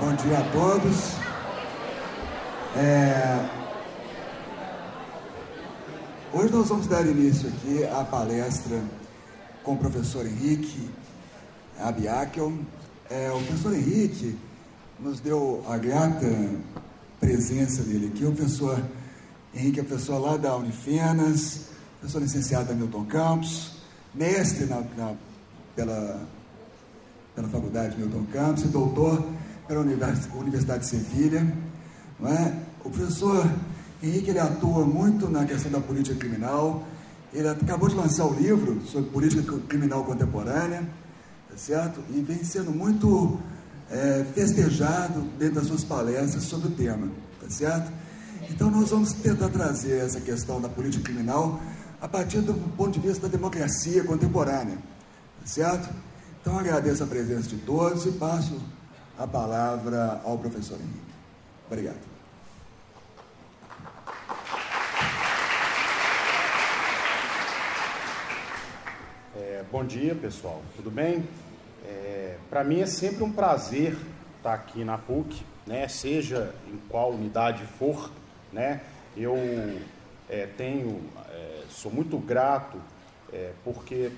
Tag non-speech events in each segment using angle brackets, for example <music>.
Bom dia a todos. É... Hoje nós vamos dar início aqui à palestra com o professor Henrique Abiakel. É, o professor Henrique nos deu a grata presença dele aqui. O professor Henrique é professor lá da Unifenas, professor licenciado da Milton Campos, mestre na, na, pela, pela Faculdade Milton Campos e doutor pela Universidade de Sevilha. É? O professor Henrique ele atua muito na questão da política criminal. Ele acabou de lançar o um livro sobre política criminal contemporânea, tá certo? E vem sendo muito é, festejado dentro das suas palestras sobre o tema, tá certo? Então nós vamos tentar trazer essa questão da política criminal a partir do ponto de vista da democracia contemporânea, tá certo? Então agradeço a presença de todos e passo a palavra ao professor Henrique. Obrigado. É, bom dia, pessoal. Tudo bem? É, Para mim é sempre um prazer estar aqui na PUC, né? Seja em qual unidade for, né? Eu é, tenho, é, sou muito grato é, porque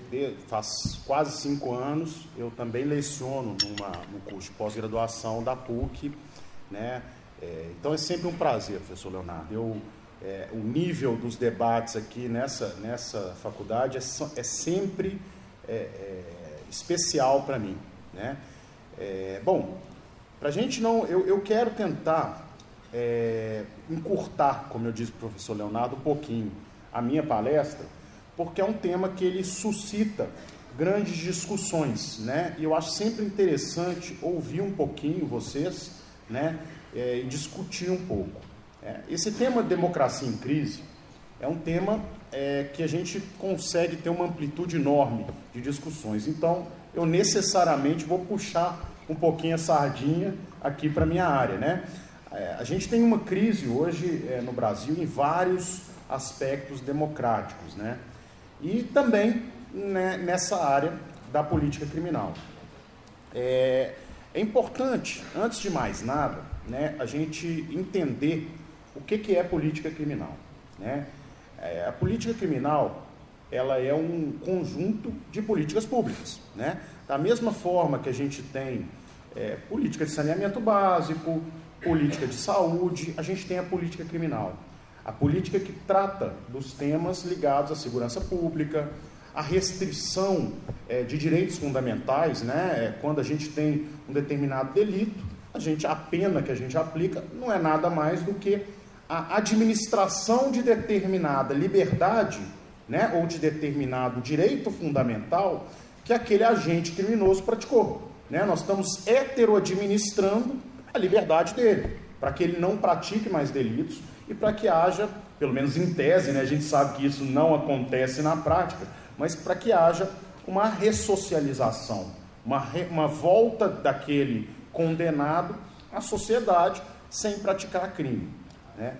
faz quase cinco anos eu também leciono numa, no curso de pós-graduação da PUC, né? É, então é sempre um prazer, professor Leonardo. Eu, é, o nível dos debates aqui nessa, nessa faculdade é, é sempre é, é, especial para mim. Né? É, bom, para a gente não. Eu, eu quero tentar encurtar, como eu disse para o professor Leonardo, um pouquinho a minha palestra, porque é um tema que ele suscita grandes discussões, né? E eu acho sempre interessante ouvir um pouquinho vocês, né? e discutir um pouco. É, esse tema democracia em crise é um tema é, que a gente consegue ter uma amplitude enorme de discussões. Então, eu necessariamente vou puxar um pouquinho a sardinha aqui para minha área. Né? É, a gente tem uma crise hoje é, no Brasil em vários aspectos democráticos, né? E também né, nessa área da política criminal. É, é importante, antes de mais nada, né, a gente entender o que, que é política criminal. Né? É, a política criminal ela é um conjunto de políticas públicas. Né? Da mesma forma que a gente tem é, política de saneamento básico, política de saúde, a gente tem a política criminal. A política que trata dos temas ligados à segurança pública, a restrição é, de direitos fundamentais, né? É, quando a gente tem um determinado delito, a gente a pena que a gente aplica não é nada mais do que a administração de determinada liberdade, né, ou de determinado direito fundamental que aquele agente criminoso praticou. Né? Nós estamos heteroadministrando a liberdade dele, para que ele não pratique mais delitos e para que haja, pelo menos em tese, né, a gente sabe que isso não acontece na prática, mas para que haja uma ressocialização, uma, re, uma volta daquele condenado à sociedade sem praticar crime. Né?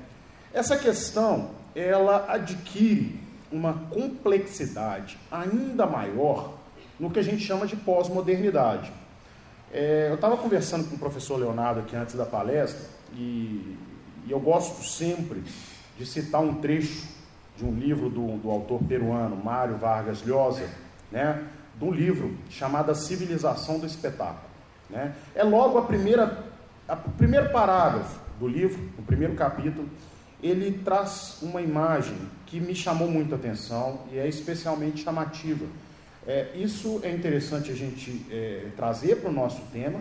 Essa questão ela adquire uma complexidade ainda maior no que a gente chama de pós-modernidade. É, eu estava conversando com o professor Leonardo aqui antes da palestra e, e, eu gosto sempre de citar um trecho de um livro do, do autor peruano Mário Vargas Llosa, né, de um livro chamado A Civilização do Espetáculo. Né? É logo a primeira, a, primeiro parágrafo do livro, o primeiro capítulo, ele traz uma imagem que me chamou muito a atenção e é especialmente chamativa. É, isso é interessante a gente é, trazer para o nosso tema,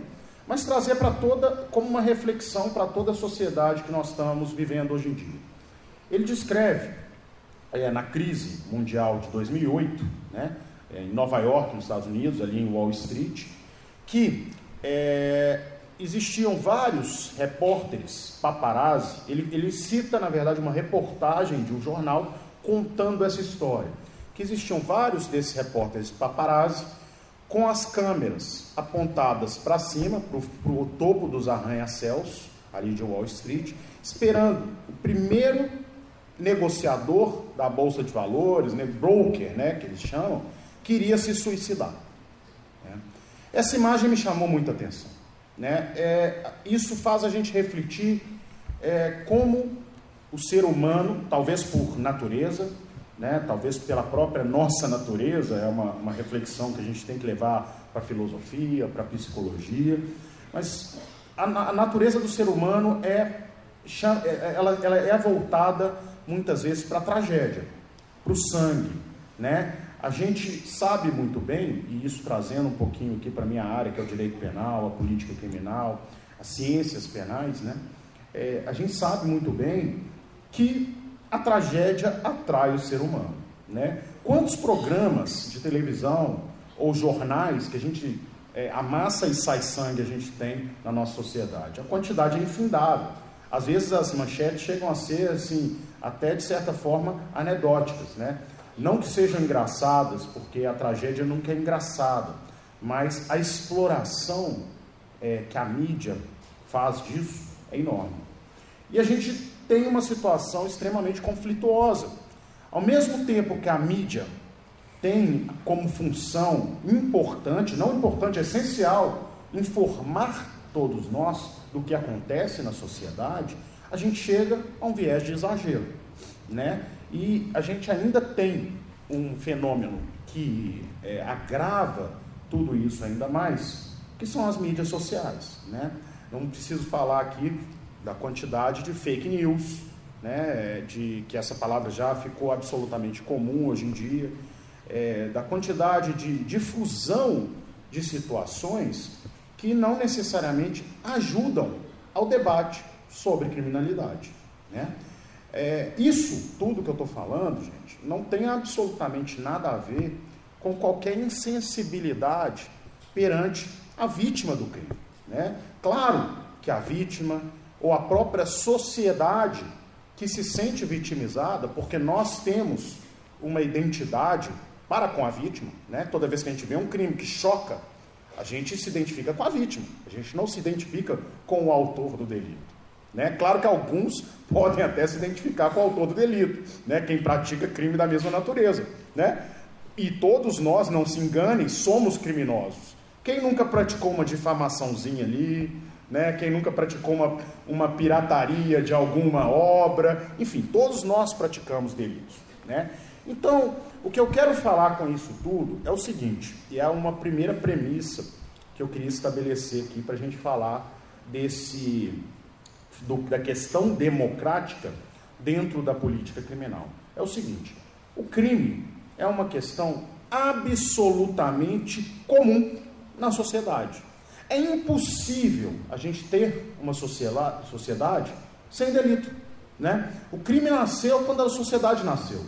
mas trazer para toda, como uma reflexão para toda a sociedade que nós estamos vivendo hoje em dia. Ele descreve, é, na crise mundial de 2008, né, é, em Nova York, nos Estados Unidos, ali em Wall Street, que é, existiam vários repórteres paparazzi. Ele, ele cita, na verdade, uma reportagem de um jornal contando essa história. Que existiam vários desses repórteres paparazzi com as câmeras apontadas para cima, para o topo dos arranha-céus, ali de Wall Street, esperando o primeiro negociador da Bolsa de Valores, né, broker, né, que eles chamam, queria se suicidar. Essa imagem me chamou muita atenção. Né? É, isso faz a gente refletir é, como o ser humano, talvez por natureza, né, talvez pela própria nossa natureza, é uma, uma reflexão que a gente tem que levar para a filosofia, para a psicologia, mas a, a, natureza do ser humano é, é ela, ela é voltada muitas vezes para a tragédia, para o sangue, né? A gente sabe muito bem, e isso trazendo um pouquinho aqui para a minha área, que é o direito penal, a política criminal, as ciências penais, né? É, a gente sabe muito bem que a tragédia atrai o ser humano. Né? Quantos programas de televisão ou jornais que a gente é, amassa e sai sangue a gente tem na nossa sociedade? A quantidade é infindável. Às vezes as manchetes chegam a ser assim, até de certa forma anedóticas, né? Não que sejam engraçadas, porque a tragédia nunca é engraçada, mas a exploração é, que a mídia faz disso é enorme. E a gente tem uma situação extremamente conflituosa. Ao mesmo tempo que a mídia tem como função importante, não importante, essencial, informar todos nós do que acontece na sociedade, a gente chega a um viés de exagero, né? E a gente ainda tem um fenômeno que é, agrava tudo isso ainda mais, que são as mídias sociais, né? Não preciso falar aqui da quantidade de fake news, né, de que essa palavra já ficou absolutamente comum hoje em dia, é, da quantidade de difusão de situações que não necessariamente ajudam ao debate sobre criminalidade. Né? É, isso tudo que eu estou falando, gente, não tem absolutamente nada a ver com qualquer insensibilidade perante a vítima do crime. Né? Claro que a vítima ou a própria sociedade que se sente vitimizada, porque nós temos uma identidade para com a vítima, né? Toda vez que a gente vê um crime que choca, a gente se identifica com a vítima, a gente não se identifica com o autor do delito. Né? Claro que alguns <laughs> podem até se identificar com o autor do delito, né? quem pratica crime da mesma natureza. Né? E todos nós, não se enganem, somos criminosos. Quem nunca praticou uma difamaçãozinha ali, né? quem nunca praticou uma, uma pirataria de alguma obra, enfim, todos nós praticamos delitos. Né? Então, o que eu quero falar com isso tudo é o seguinte, e é uma primeira premissa que eu queria estabelecer aqui para a gente falar desse do, da questão democrática dentro da política criminal. É o seguinte: o crime é uma questão absolutamente comum na sociedade. É impossível a gente ter uma sociedade sem delito. Né? O crime nasceu quando a sociedade nasceu.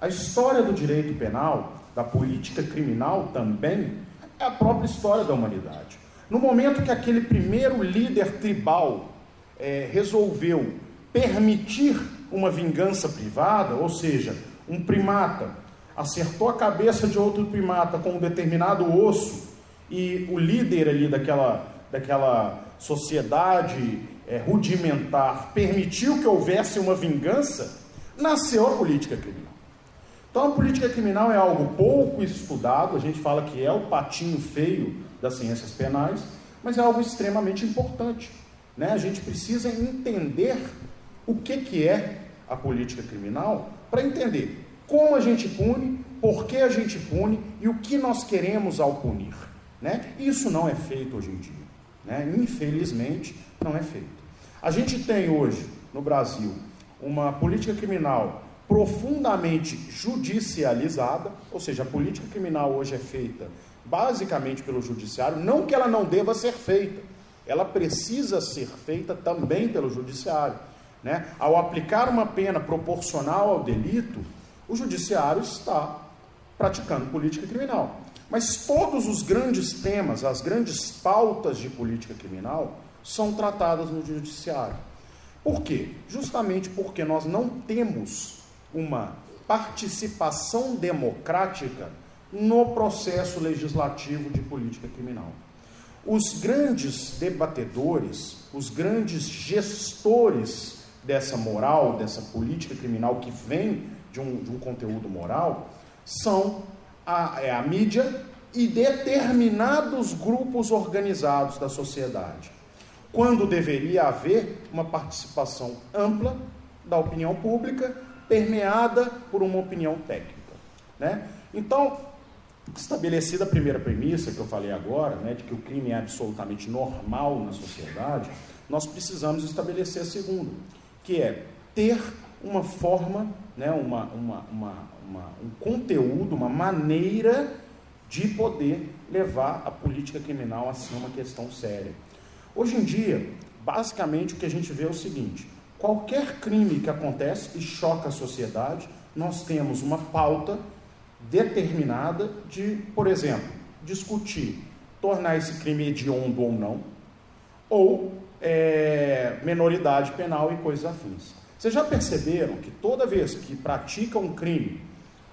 A história do direito penal, da política criminal também, é a própria história da humanidade. No momento que aquele primeiro líder tribal é, resolveu permitir uma vingança privada, ou seja, um primata acertou a cabeça de outro primata com um determinado osso e o líder ali daquela, daquela sociedade é, rudimentar permitiu que houvesse uma vingança, nasceu a política criminal. Então a política criminal é algo pouco estudado, a gente fala que é o patinho feio das ciências penais, mas é algo extremamente importante. Né? A gente precisa entender o que, que é a política criminal para entender como a gente pune, por que a gente pune e o que nós queremos ao punir. Né? Isso não é feito hoje em dia. Né? Infelizmente, não é feito. A gente tem hoje, no Brasil, uma política criminal profundamente judicializada, ou seja, a política criminal hoje é feita basicamente pelo judiciário, não que ela não deva ser feita, ela precisa ser feita também pelo judiciário. Né? Ao aplicar uma pena proporcional ao delito, o judiciário está praticando política criminal. Mas todos os grandes temas, as grandes pautas de política criminal são tratadas no judiciário. Por quê? Justamente porque nós não temos uma participação democrática no processo legislativo de política criminal. Os grandes debatedores, os grandes gestores dessa moral, dessa política criminal que vem de um, de um conteúdo moral, são a, é a mídia e determinados grupos organizados da sociedade, quando deveria haver uma participação ampla da opinião pública, permeada por uma opinião técnica. Né? Então, estabelecida a primeira premissa que eu falei agora, né, de que o crime é absolutamente normal na sociedade, nós precisamos estabelecer a segunda, que é ter uma forma, né, uma, uma, uma, uma um conteúdo, uma maneira de poder levar a política criminal a ser uma questão séria. Hoje em dia, basicamente o que a gente vê é o seguinte: qualquer crime que acontece e choca a sociedade, nós temos uma pauta determinada de, por exemplo, discutir tornar esse crime hediondo ou não, ou é, menoridade penal e coisas afins. Vocês já perceberam que toda vez que pratica um crime,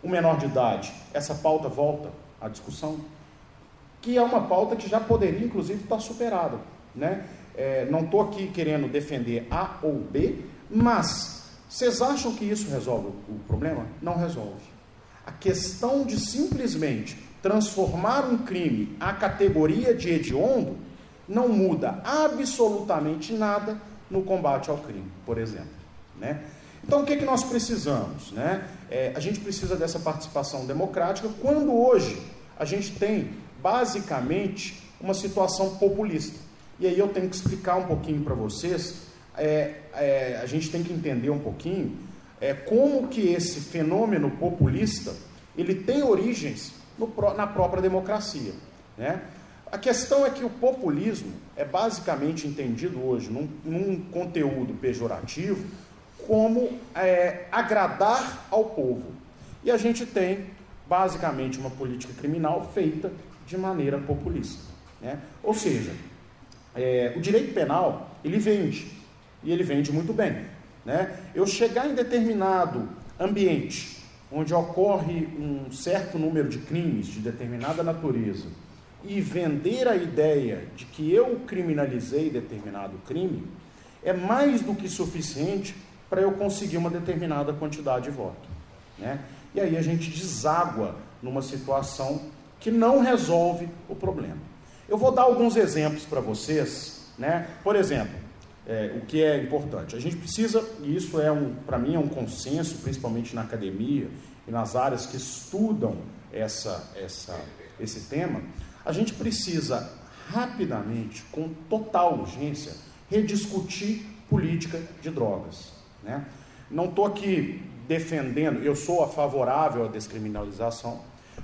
o menor de idade, essa pauta volta à discussão? Que é uma pauta que já poderia, inclusive, estar superada. Né? É, não estou aqui querendo defender A ou B, mas vocês acham que isso resolve o problema? Não resolve. A questão de simplesmente transformar um crime à categoria de hediondo não muda absolutamente nada no combate ao crime, por exemplo. Né? Então, o que, é que nós precisamos? Né? É, a gente precisa dessa participação democrática quando hoje a gente tem, basicamente, uma situação populista. E aí eu tenho que explicar um pouquinho para vocês, é, é, a gente tem que entender um pouquinho é, como que esse fenômeno populista ele tem origens no, na própria democracia. Né? A questão é que o populismo é basicamente entendido hoje num, num conteúdo pejorativo como é, agradar ao povo. E a gente tem basicamente uma política criminal feita de maneira populista. Né? Ou seja, é, o direito penal ele vende e ele vende muito bem. Né? Eu chegar em determinado ambiente onde ocorre um certo número de crimes de determinada natureza e vender a ideia de que eu criminalizei determinado crime é mais do que suficiente para eu conseguir uma determinada quantidade de voto. Né? E aí a gente deságua numa situação que não resolve o problema. Eu vou dar alguns exemplos para vocês. Né? Por exemplo, é, o que é importante. A gente precisa, e isso é um, para mim é um consenso, principalmente na academia e nas áreas que estudam essa, essa, esse tema, a gente precisa rapidamente, com total urgência, rediscutir política de drogas. Né? Não estou aqui defendendo, eu sou a favorável à descriminalização,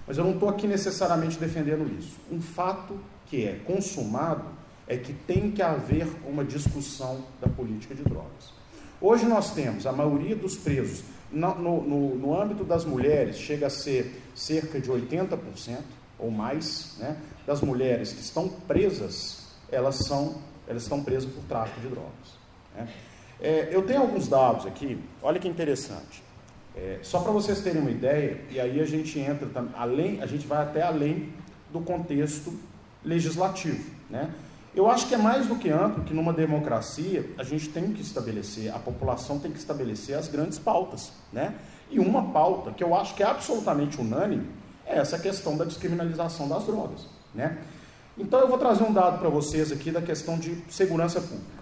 mas eu não estou aqui necessariamente defendendo isso. Um fato que é consumado é que tem que haver uma discussão da política de drogas. Hoje nós temos a maioria dos presos, no, no, no âmbito das mulheres, chega a ser cerca de 80% ou mais, né, das mulheres que estão presas, elas, são, elas estão presas por tráfico de drogas. Né. É, eu tenho alguns dados aqui, olha que interessante. É, só para vocês terem uma ideia, e aí a gente entra além, a gente vai até além do contexto legislativo. Né? Eu acho que é mais do que amplo que numa democracia a gente tem que estabelecer, a população tem que estabelecer as grandes pautas, né? E uma pauta que eu acho que é absolutamente unânime é essa questão da descriminalização das drogas, né? Então eu vou trazer um dado para vocês aqui da questão de segurança pública.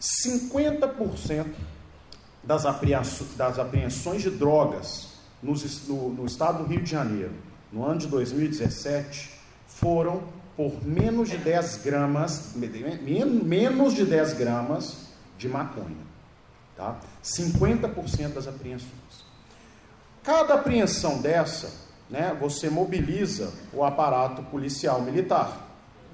50% das, das apreensões de drogas no, no, estado do Rio de Janeiro no ano de 2017 foram por menos de 10 gramas, menos de 10 gramas de maconha. Tá? 50% das apreensões. Cada apreensão dessa, né, você mobiliza o aparato policial militar.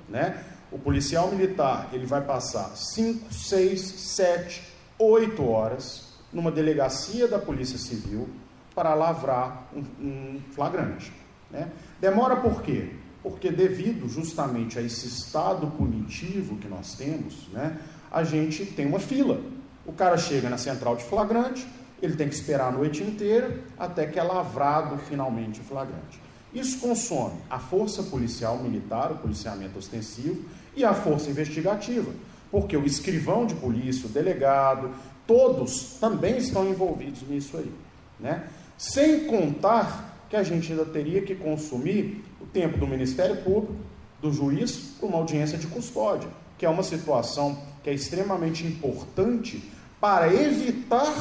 Né? O policial militar ele vai passar 5, 6, 7, 8 horas numa delegacia da Polícia Civil para lavrar um, um flagrante. Né? Demora por quê? porque devido justamente a esse estado punitivo que nós temos, né, a gente tem uma fila. O cara chega na central de flagrante, ele tem que esperar a noite inteira até que é lavrado finalmente o flagrante. Isso consome a força policial militar, o policiamento ostensivo, e a força investigativa, porque o escrivão de polícia, o delegado, todos também estão envolvidos nisso aí. Né? Sem contar que a gente ainda teria que consumir o tempo do Ministério Público, do juiz, para uma audiência de custódia, que é uma situação que é extremamente importante para evitar,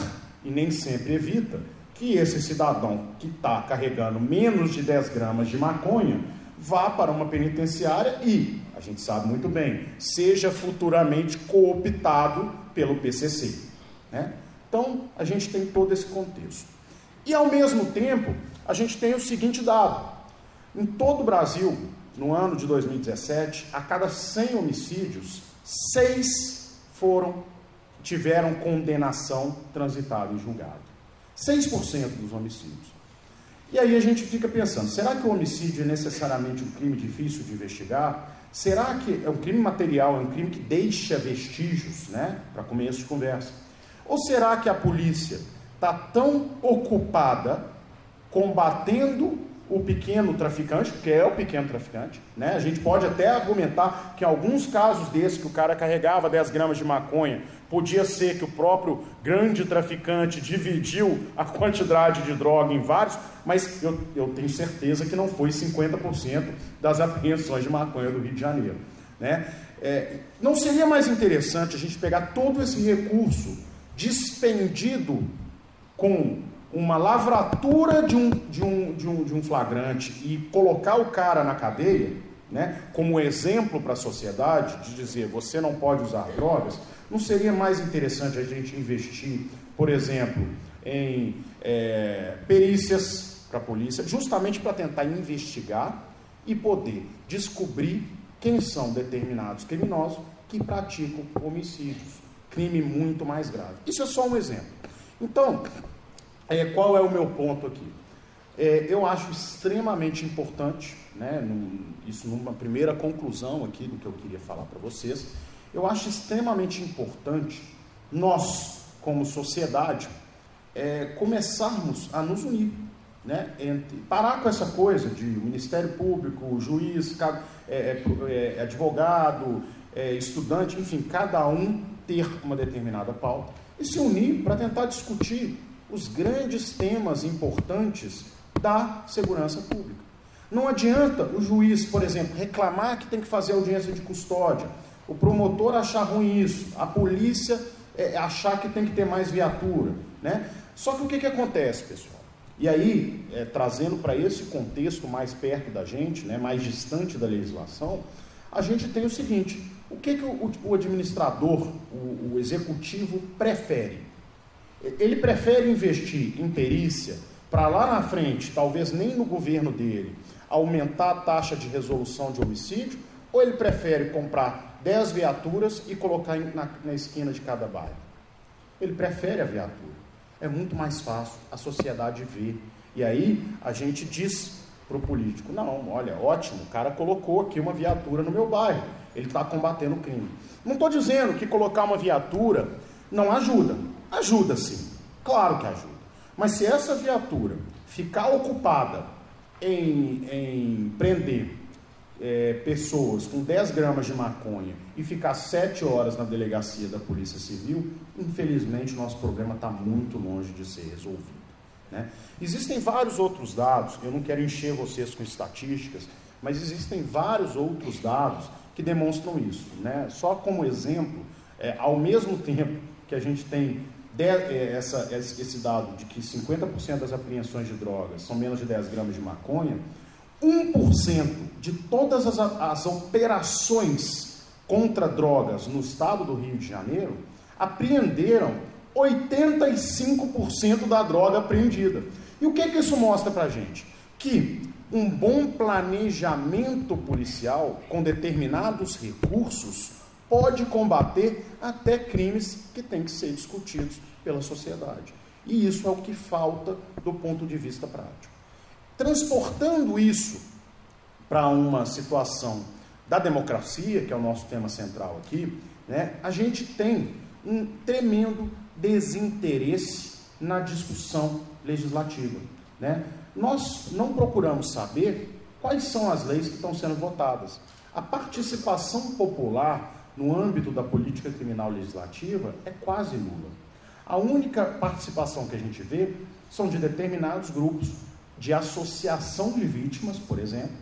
e nem sempre evita, que esse cidadão que está carregando menos de 10 gramas de maconha vá para uma penitenciária e, a gente sabe muito bem, seja futuramente cooptado pelo PCC. Né? Então, a gente tem todo esse contexto. E, ao mesmo tempo, a gente tem o seguinte dado: em todo o Brasil, no ano de 2017, a cada 100 homicídios, 6 foram tiveram condenação transitada em julgado. 6% dos homicídios. E aí a gente fica pensando: será que o homicídio é necessariamente um crime difícil de investigar? Será que é um crime material, é um crime que deixa vestígios, né? Para começo de conversa. Ou será que a polícia está tão ocupada combatendo o pequeno traficante, que é o pequeno traficante, né? A gente pode até argumentar que em alguns casos desses que o cara carregava 10 gramas de maconha, podia ser que o próprio grande traficante dividiu a quantidade de droga em vários, mas eu, eu tenho certeza que não foi 50% das apreensões de maconha do Rio de Janeiro, né? É, não seria mais interessante a gente pegar todo esse recurso despendido com uma lavratura de um, de um, de um, de um flagrante e colocar o cara na cadeia, né, como exemplo para a sociedade, de dizer você não pode usar drogas, não seria mais interessante a gente investir, por exemplo, em é, perícias para a polícia, justamente para tentar investigar e poder descobrir quem são determinados criminosos que praticam homicídios, crime muito mais grave. Isso é só um exemplo. Então, é, qual é o meu ponto aqui? É, eu acho extremamente importante, né, num, isso numa primeira conclusão aqui do que eu queria falar para vocês, eu acho extremamente importante nós, como sociedade, é, começarmos a nos unir, né, entre, parar com essa coisa de Ministério Público, juiz, é, é, é, advogado, é, estudante, enfim, cada um ter uma determinada pauta e se unir para tentar discutir os grandes temas importantes da segurança pública. Não adianta o juiz, por exemplo, reclamar que tem que fazer audiência de custódia, o promotor achar ruim isso, a polícia é, achar que tem que ter mais viatura. Né? Só que o que, que acontece, pessoal? E aí, é, trazendo para esse contexto mais perto da gente, né, mais distante da legislação, a gente tem o seguinte: o que, que o, o administrador, o, o executivo, prefere? Ele prefere investir em perícia para lá na frente, talvez nem no governo dele, aumentar a taxa de resolução de homicídio, ou ele prefere comprar 10 viaturas e colocar na, na esquina de cada bairro? Ele prefere a viatura. É muito mais fácil, a sociedade vê. E aí a gente diz para o político: não, olha, ótimo, o cara colocou aqui uma viatura no meu bairro, ele está combatendo o crime. Não estou dizendo que colocar uma viatura não ajuda. Ajuda sim, claro que ajuda. Mas se essa viatura ficar ocupada em, em prender é, pessoas com 10 gramas de maconha e ficar 7 horas na delegacia da Polícia Civil, infelizmente nosso problema está muito longe de ser resolvido. Né? Existem vários outros dados, eu não quero encher vocês com estatísticas, mas existem vários outros dados que demonstram isso. Né? Só como exemplo, é, ao mesmo tempo que a gente tem de, é, essa, esse dado de que 50% das apreensões de drogas são menos de 10 gramas de maconha, 1% de todas as, as operações contra drogas no estado do Rio de Janeiro apreenderam 85% da droga apreendida. E o que, que isso mostra para a gente? Que um bom planejamento policial com determinados recursos pode combater até crimes que têm que ser discutidos pela sociedade. E isso é o que falta do ponto de vista prático. Transportando isso para uma situação da democracia, que é o nosso tema central aqui, né, a gente tem um tremendo desinteresse na discussão legislativa. Né? Nós não procuramos saber quais são as leis que estão sendo votadas. A participação popular no âmbito da política criminal legislativa é quase nula. A única participação que a gente vê são de determinados grupos de associação de vítimas, por exemplo,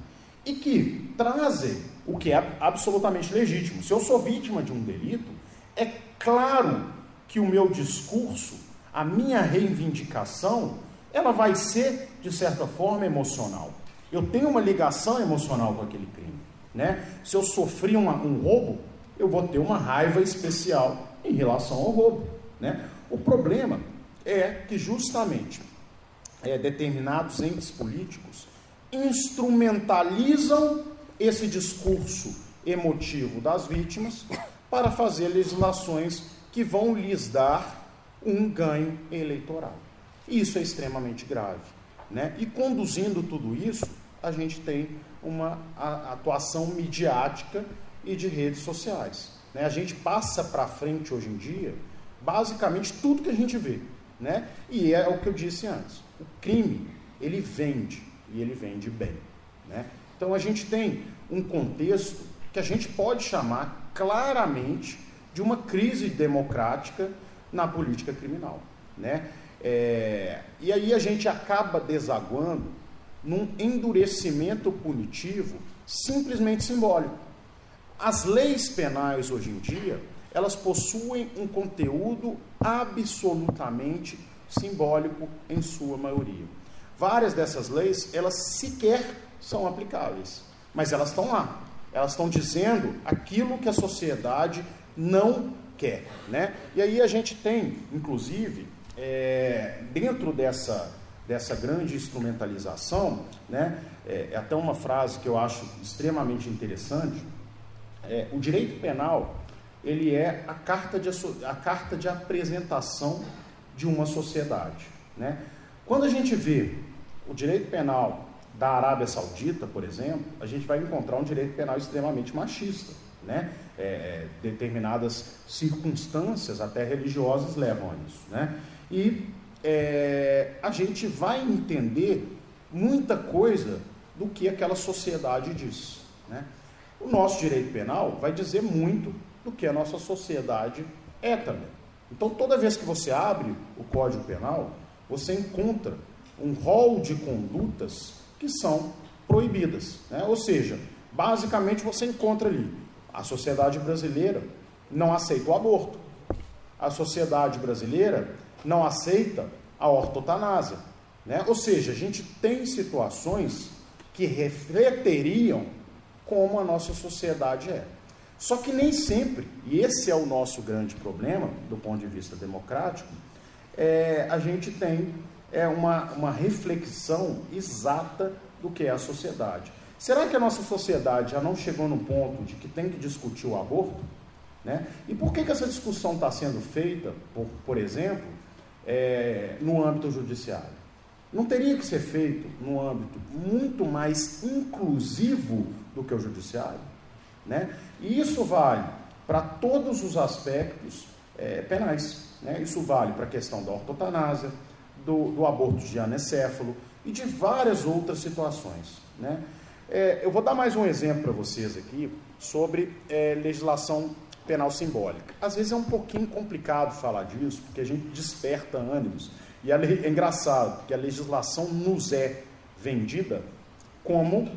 e que trazem o que é absolutamente legítimo. Se eu sou vítima de um delito, é claro que o meu discurso, a minha reivindicação, ela vai ser, de certa forma, emocional. Eu tenho uma ligação emocional com aquele crime. Né? Se eu sofri uma, um roubo, eu vou ter uma raiva especial em relação ao roubo. Né? O problema é que justamente é, determinados entes políticos instrumentalizam esse discurso emotivo das vítimas para fazer legislações que vão lhes dar um ganho eleitoral. Isso é extremamente grave. Né? E conduzindo tudo isso, a gente tem uma atuação midiática e de redes sociais. Né? A gente passa para frente hoje em dia, basicamente, tudo que a gente vê. Né? E é o que eu disse antes: o crime, ele vende, e ele vende bem. Né? Então a gente tem um contexto que a gente pode chamar claramente de uma crise democrática na política criminal. Né? É, e aí a gente acaba desaguando num endurecimento punitivo simplesmente simbólico. As leis penais hoje em dia, elas possuem um conteúdo absolutamente simbólico em sua maioria. Várias dessas leis, elas sequer são aplicáveis, mas elas estão lá. Elas estão dizendo aquilo que a sociedade não quer, né? E aí a gente tem, inclusive, é, dentro dessa dessa grande instrumentalização, né? É, é, até uma frase que eu acho extremamente interessante. É, o direito penal ele é a carta de a carta de apresentação de uma sociedade, né? Quando a gente vê o direito penal da Arábia Saudita, por exemplo, a gente vai encontrar um direito penal extremamente machista. Né? É, é, determinadas circunstâncias, até religiosas, levam a isso. Né? E é, a gente vai entender muita coisa do que aquela sociedade diz. Né? O nosso direito penal vai dizer muito do que a nossa sociedade é também. Então, toda vez que você abre o Código Penal, você encontra um rol de condutas que são proibidas. Né? Ou seja, basicamente você encontra ali a sociedade brasileira não aceita o aborto, a sociedade brasileira não aceita a ortotanásia. Né? Ou seja, a gente tem situações que refleteriam como a nossa sociedade é. Só que nem sempre, e esse é o nosso grande problema do ponto de vista democrático, é, a gente tem é uma, uma reflexão exata do que é a sociedade. Será que a nossa sociedade já não chegou no ponto de que tem que discutir o aborto? Né? E por que, que essa discussão está sendo feita, por, por exemplo, é, no âmbito judiciário? Não teria que ser feito no âmbito muito mais inclusivo do que o judiciário? Né? E isso vale para todos os aspectos é, penais. Né? Isso vale para a questão da ortotanásia, do, do aborto de anencéfalo e de várias outras situações. Né? É, eu vou dar mais um exemplo para vocês aqui sobre é, legislação penal simbólica. Às vezes é um pouquinho complicado falar disso, porque a gente desperta ânimos. E é engraçado, porque a legislação nos é vendida como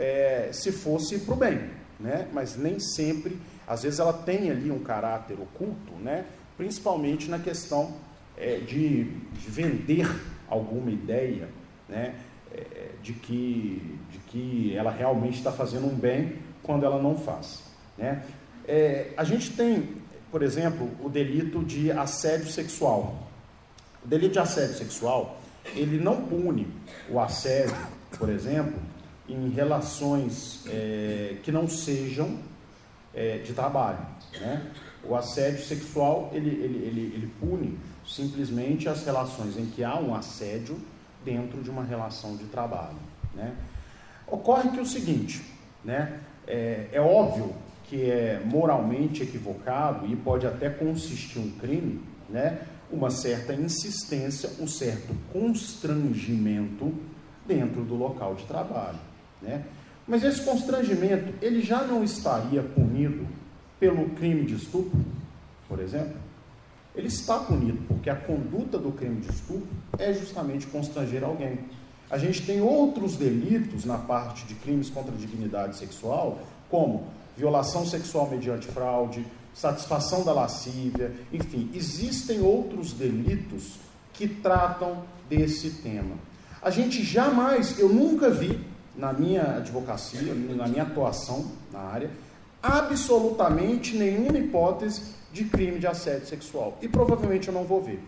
é, se fosse para o bem, né? mas nem sempre, às vezes ela tem ali um caráter oculto, né? principalmente na questão é, de, de, vender alguma ideia né, é, de, que, de que ela realmente está fazendo um bem quando ela não faz. Né? É, a gente tem, por exemplo, o delito de assédio sexual. O delito de assédio sexual, ele não pune o assédio, por exemplo, em relações é, que não sejam é, de trabalho. Né? O assédio sexual, ele, ele, ele, ele pune simplesmente as relações em que há um assédio dentro de uma relação de trabalho. Né? Ocorre que o seguinte, né? é, é óbvio que é moralmente equivocado e pode até consistir um crime, né? uma certa insistência, um certo constrangimento dentro do local de trabalho. Né? Mas esse constrangimento, ele já não estaria punido pelo crime de estupro, por exemplo? ele está punido, porque a conduta do crime de estupro é justamente constranger alguém. A gente tem outros delitos na parte de crimes contra a dignidade sexual, como violação sexual mediante fraude, satisfação da lascívia, enfim, existem outros delitos que tratam desse tema. A gente jamais, eu nunca vi na minha advocacia, na minha atuação na área, absolutamente nenhuma hipótese de crime de assédio sexual. E provavelmente eu não vou ver.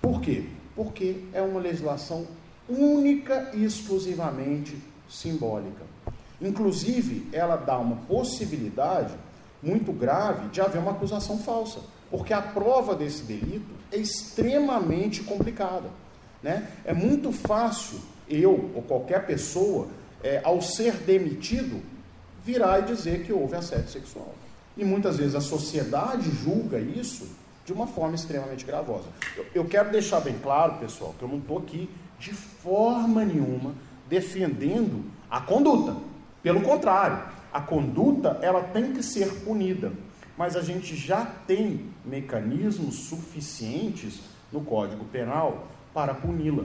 Por quê? Porque é uma legislação única e exclusivamente simbólica. Inclusive, ela dá uma possibilidade muito grave de haver uma acusação falsa, porque a prova desse delito é extremamente complicada. Né? É muito fácil eu ou qualquer pessoa, é, ao ser demitido, virar e dizer que houve assédio sexual. E muitas vezes a sociedade julga isso de uma forma extremamente gravosa. Eu, eu quero deixar bem claro, pessoal, que eu não estou aqui de forma nenhuma defendendo a conduta. Pelo contrário, a conduta ela tem que ser punida. Mas a gente já tem mecanismos suficientes no Código Penal para puni-la.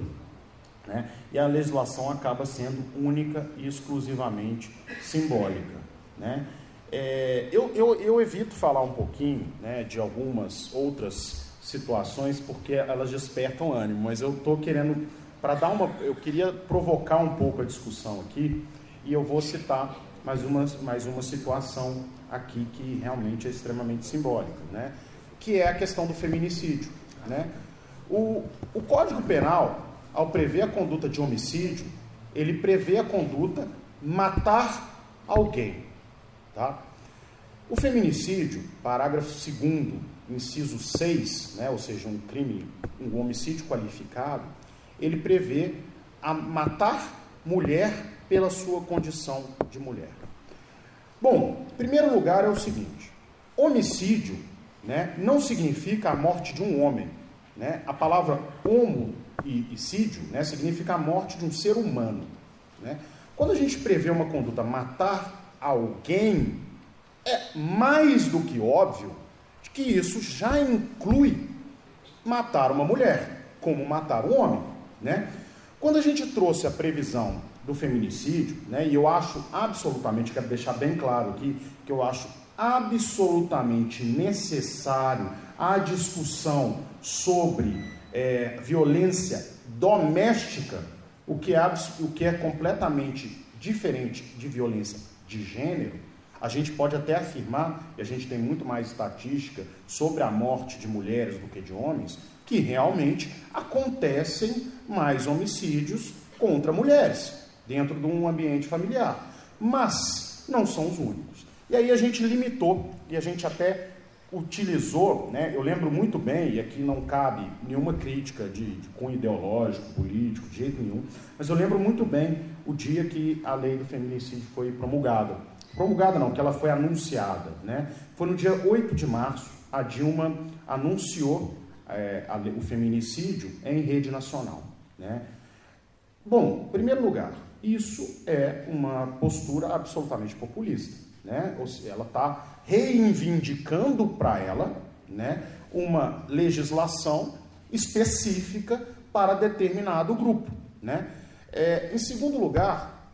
Né? E a legislação acaba sendo única e exclusivamente simbólica. Né? É, eu, eu, eu, evito falar um pouquinho né, de algumas outras situações porque elas despertam ânimo, mas eu estou querendo, para dar uma. Eu queria provocar um pouco a discussão aqui e eu vou citar mais uma, mais uma situação aqui que realmente é extremamente simbólica, né? que é a questão do feminicídio. Né? O, o Código Penal, ao prever a conduta de homicídio, ele prevê a conduta matar alguém. Tá? O feminicídio, parágrafo 2 inciso 6, né, ou seja, um crime, um homicídio qualificado, ele prevê a matar mulher pela sua condição de mulher. Bom, em primeiro lugar é o seguinte: homicídio né, não significa a morte de um homem. Né? A palavra homo e, e sídio né, significa a morte de um ser humano. Né? Quando a gente prevê uma conduta matar alguém, é mais do que óbvio que isso já inclui matar uma mulher, como matar um homem. Né? Quando a gente trouxe a previsão do feminicídio, né, e eu acho absolutamente, quero deixar bem claro aqui, que eu acho absolutamente necessário a discussão sobre é, violência doméstica, o que, é, o que é completamente diferente de violência de gênero, a gente pode até afirmar, e a gente tem muito mais estatística sobre a morte de mulheres do que de homens, que realmente acontecem mais homicídios contra mulheres dentro de um ambiente familiar. Mas não são os únicos. E aí a gente limitou e a gente até utilizou, né, eu lembro muito bem, e aqui não cabe nenhuma crítica de, de cunho ideológico, político, de jeito nenhum, mas eu lembro muito bem o dia que a lei do feminicídio foi promulgada. Promulgada não, que ela foi anunciada. Né? Foi no dia 8 de março, a Dilma anunciou é, a, o feminicídio em rede nacional. Né? Bom, em primeiro lugar, isso é uma postura absolutamente populista. Né? Ela está reivindicando para ela né, uma legislação específica para determinado grupo. Né? É, em segundo lugar,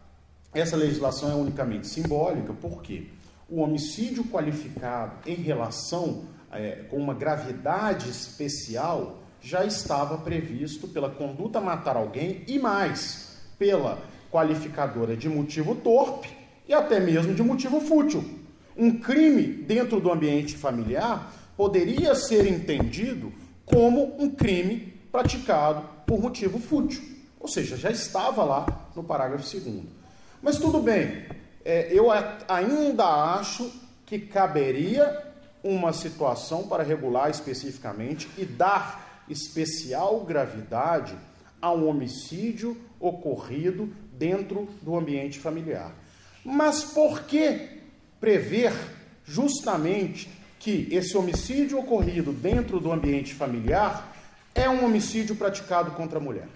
essa legislação é unicamente simbólica, porque o homicídio qualificado em relação é, com uma gravidade especial já estava previsto pela conduta matar alguém e mais, pela qualificadora de motivo torpe e até mesmo de motivo fútil. Um crime dentro do ambiente familiar poderia ser entendido como um crime praticado por motivo fútil. Ou seja, já estava lá no parágrafo 2. Mas tudo bem, é, eu ainda acho que caberia uma situação para regular especificamente e dar especial gravidade a um homicídio ocorrido dentro do ambiente familiar. Mas por que prever justamente que esse homicídio ocorrido dentro do ambiente familiar é um homicídio praticado contra a mulher?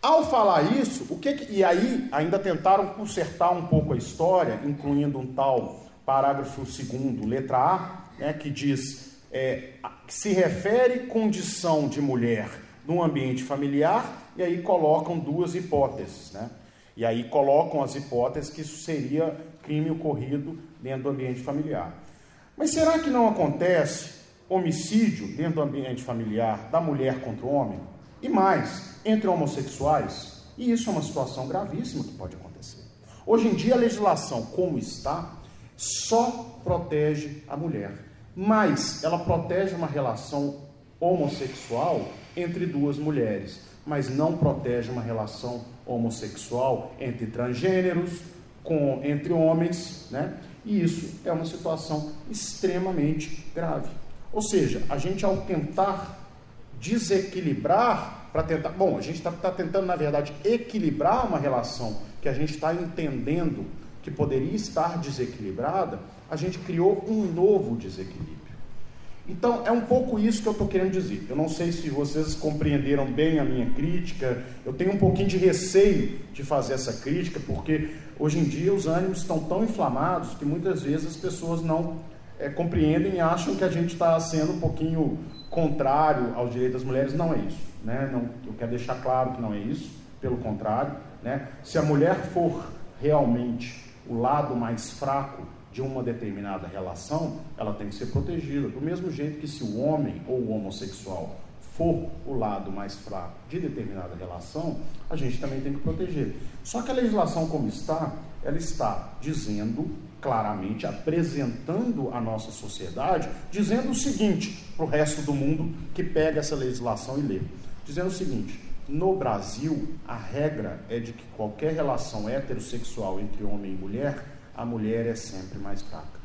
Ao falar isso, o que, que e aí ainda tentaram consertar um pouco a história, incluindo um tal parágrafo 2 letra A, né, que diz é, que se refere condição de mulher num ambiente familiar e aí colocam duas hipóteses, né? E aí colocam as hipóteses que isso seria crime ocorrido dentro do ambiente familiar. Mas será que não acontece homicídio dentro do ambiente familiar da mulher contra o homem? E mais, entre homossexuais? E isso é uma situação gravíssima que pode acontecer. Hoje em dia, a legislação, como está, só protege a mulher, mas ela protege uma relação homossexual entre duas mulheres, mas não protege uma relação homossexual entre transgêneros, com, entre homens, né? E isso é uma situação extremamente grave. Ou seja, a gente ao tentar desequilibrar para tentar. Bom, a gente está tá tentando, na verdade, equilibrar uma relação que a gente está entendendo que poderia estar desequilibrada, a gente criou um novo desequilíbrio. Então, é um pouco isso que eu estou querendo dizer. Eu não sei se vocês compreenderam bem a minha crítica. Eu tenho um pouquinho de receio de fazer essa crítica, porque hoje em dia os ânimos estão tão inflamados que muitas vezes as pessoas não é, compreendem e acham que a gente está sendo um pouquinho contrário aos direitos das mulheres. Não é isso. Né? Não, eu quero deixar claro que não é isso. Pelo contrário, né? se a mulher for realmente o lado mais fraco de uma determinada relação, ela tem que ser protegida. Do mesmo jeito que se o homem ou o homossexual for o lado mais fraco de determinada relação, a gente também tem que proteger. Só que a legislação como está, ela está dizendo claramente, apresentando a nossa sociedade, dizendo o seguinte para o resto do mundo que pega essa legislação e lê. Dizendo o seguinte: no Brasil, a regra é de que qualquer relação heterossexual entre homem e mulher a mulher é sempre mais fraca.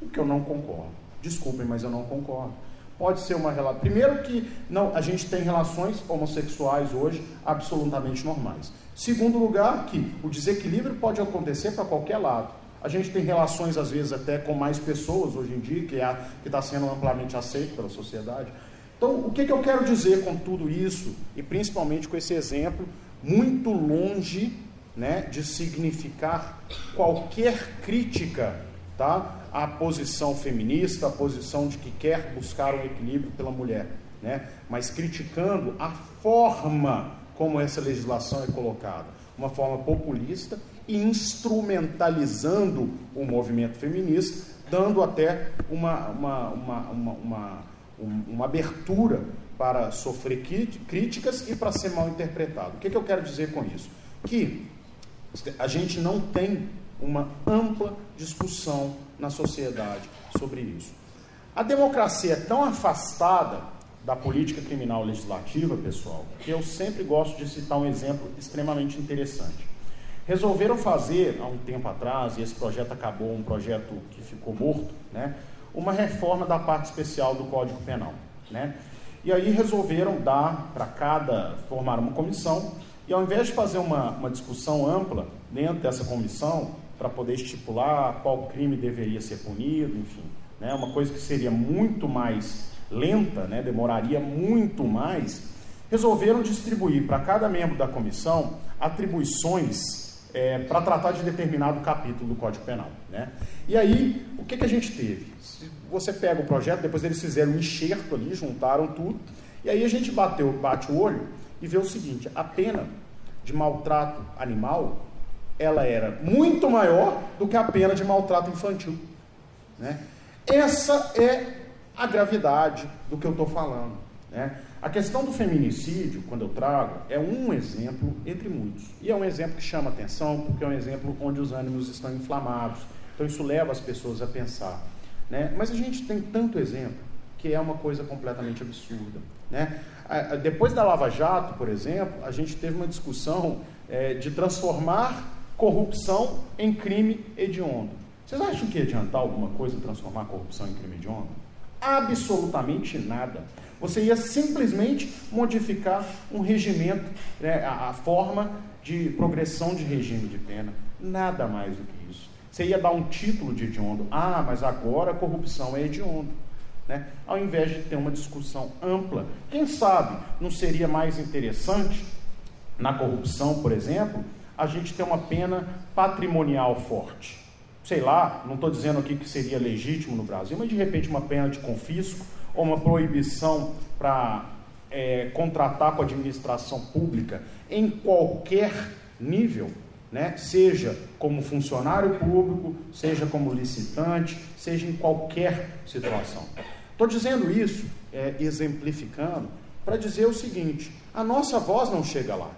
O que eu não concordo. Desculpem, mas eu não concordo. Pode ser uma relação. Primeiro que não, a gente tem relações homossexuais hoje absolutamente normais. Segundo lugar, que o desequilíbrio pode acontecer para qualquer lado. A gente tem relações, às vezes, até com mais pessoas hoje em dia, que é, está sendo amplamente aceito pela sociedade. Então, o que, que eu quero dizer com tudo isso, e principalmente com esse exemplo, muito longe né, de significar qualquer crítica tá, à posição feminista, à posição de que quer buscar um equilíbrio pela mulher, né, mas criticando a forma como essa legislação é colocada, uma forma populista e instrumentalizando o movimento feminista, dando até uma, uma, uma, uma, uma abertura para sofrer críticas e para ser mal interpretado. O que, que eu quero dizer com isso? Que a gente não tem uma ampla discussão na sociedade sobre isso. A democracia é tão afastada da política criminal legislativa, pessoal, que eu sempre gosto de citar um exemplo extremamente interessante. Resolveram fazer, há um tempo atrás, e esse projeto acabou, um projeto que ficou morto, né, uma reforma da parte especial do Código Penal. Né? E aí resolveram dar para cada, formar uma comissão e ao invés de fazer uma, uma discussão ampla dentro dessa comissão, para poder estipular qual crime deveria ser punido, enfim, né, uma coisa que seria muito mais lenta, né, demoraria muito mais, resolveram distribuir para cada membro da comissão atribuições é, para tratar de determinado capítulo do Código Penal. Né? E aí, o que, que a gente teve? Se você pega o projeto, depois eles fizeram um enxerto ali, juntaram tudo, e aí a gente bateu, bate o olho e vê o seguinte: a pena de maltrato animal ela era muito maior do que a pena de maltrato infantil. Né? Essa é a gravidade do que eu estou falando. Né? A questão do feminicídio, quando eu trago, é um exemplo entre muitos. E é um exemplo que chama atenção, porque é um exemplo onde os ânimos estão inflamados. Então isso leva as pessoas a pensar. Né? Mas a gente tem tanto exemplo que é uma coisa completamente absurda. Né? Depois da Lava Jato, por exemplo, a gente teve uma discussão é, de transformar corrupção em crime hediondo. Vocês acham que ia adiantar alguma coisa transformar corrupção em crime hediondo? Absolutamente nada. Você ia simplesmente modificar um regimento, né, a, a forma de progressão de regime de pena. Nada mais do que isso. Você ia dar um título de hediondo. Ah, mas agora a corrupção é hediondo. Né? Ao invés de ter uma discussão ampla, quem sabe não seria mais interessante, na corrupção, por exemplo, a gente ter uma pena patrimonial forte. Sei lá, não estou dizendo aqui que seria legítimo no Brasil, mas de repente uma pena de confisco ou uma proibição para é, contratar com a administração pública em qualquer nível, né? seja como funcionário público, seja como licitante, seja em qualquer situação. Estou dizendo isso, é, exemplificando, para dizer o seguinte: a nossa voz não chega lá.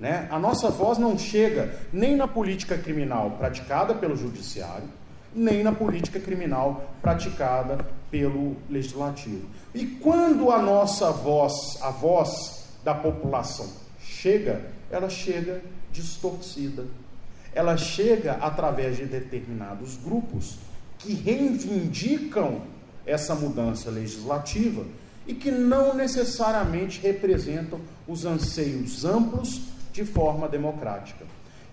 Né? A nossa voz não chega nem na política criminal praticada pelo judiciário, nem na política criminal praticada pelo legislativo. E quando a nossa voz, a voz da população chega, ela chega distorcida. Ela chega através de determinados grupos que reivindicam essa mudança legislativa e que não necessariamente representam os anseios amplos de forma democrática.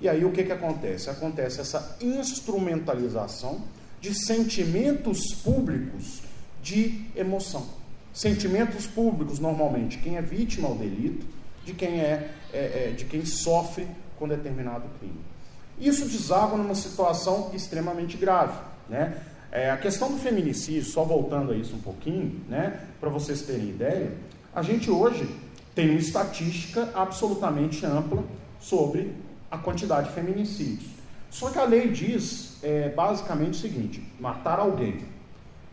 E aí o que, que acontece? Acontece essa instrumentalização de sentimentos públicos de emoção. Sentimentos públicos, normalmente, quem é vítima ao delito, de quem é, é, é de quem sofre com determinado crime. Isso deságua numa situação extremamente grave. Né? É, a questão do feminicídio, só voltando a isso um pouquinho, né, para vocês terem ideia, a gente hoje tem uma estatística absolutamente ampla sobre a quantidade de feminicídios. Só que a lei diz é, basicamente o seguinte: matar alguém.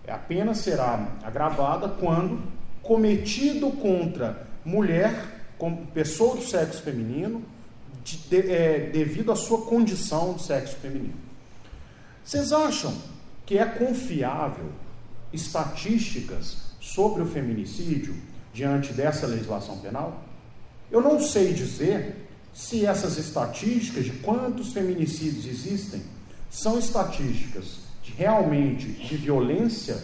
A pena será agravada quando cometido contra mulher, pessoa do sexo feminino, de, de, é, devido à sua condição de sexo feminino. Vocês acham que é confiável estatísticas sobre o feminicídio diante dessa legislação penal? Eu não sei dizer se essas estatísticas de quantos feminicídios existem são estatísticas de, realmente de violência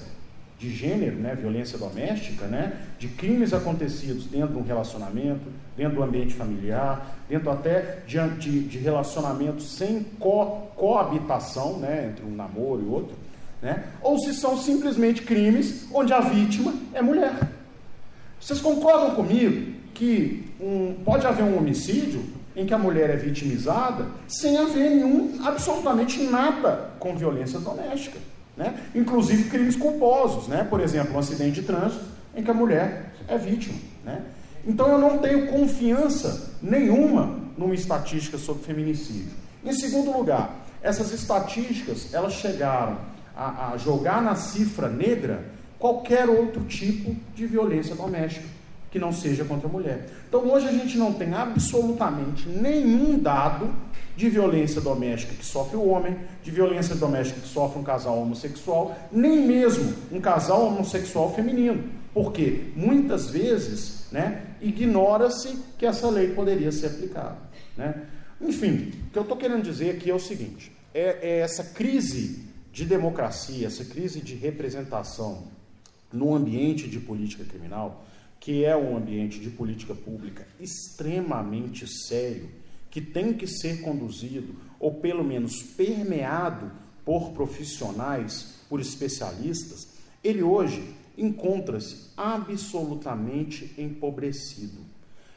de gênero, né, violência doméstica, né, de crimes acontecidos dentro de um relacionamento, dentro do ambiente familiar, dentro até de, de, de relacionamentos sem co, coabitação, né, entre um namoro e outro, né, ou se são simplesmente crimes onde a vítima é mulher. Vocês concordam comigo que um, pode haver um homicídio em que a mulher é vitimizada sem haver nenhum, absolutamente nada com violência doméstica? Né? Inclusive crimes culposos, né? por exemplo, um acidente de trânsito em que a mulher é vítima. Né? Então eu não tenho confiança nenhuma numa estatística sobre feminicídio. Em segundo lugar, essas estatísticas elas chegaram a, a jogar na cifra negra qualquer outro tipo de violência doméstica que não seja contra a mulher. Então hoje a gente não tem absolutamente nenhum dado de violência doméstica que sofre o homem, de violência doméstica que sofre um casal homossexual, nem mesmo um casal homossexual feminino, porque muitas vezes né, ignora-se que essa lei poderia ser aplicada. Né? Enfim, o que eu estou querendo dizer aqui é o seguinte: é, é essa crise de democracia, essa crise de representação no ambiente de política criminal, que é um ambiente de política pública extremamente sério, que tem que ser conduzido, ou pelo menos permeado por profissionais, por especialistas, ele hoje encontra-se absolutamente empobrecido.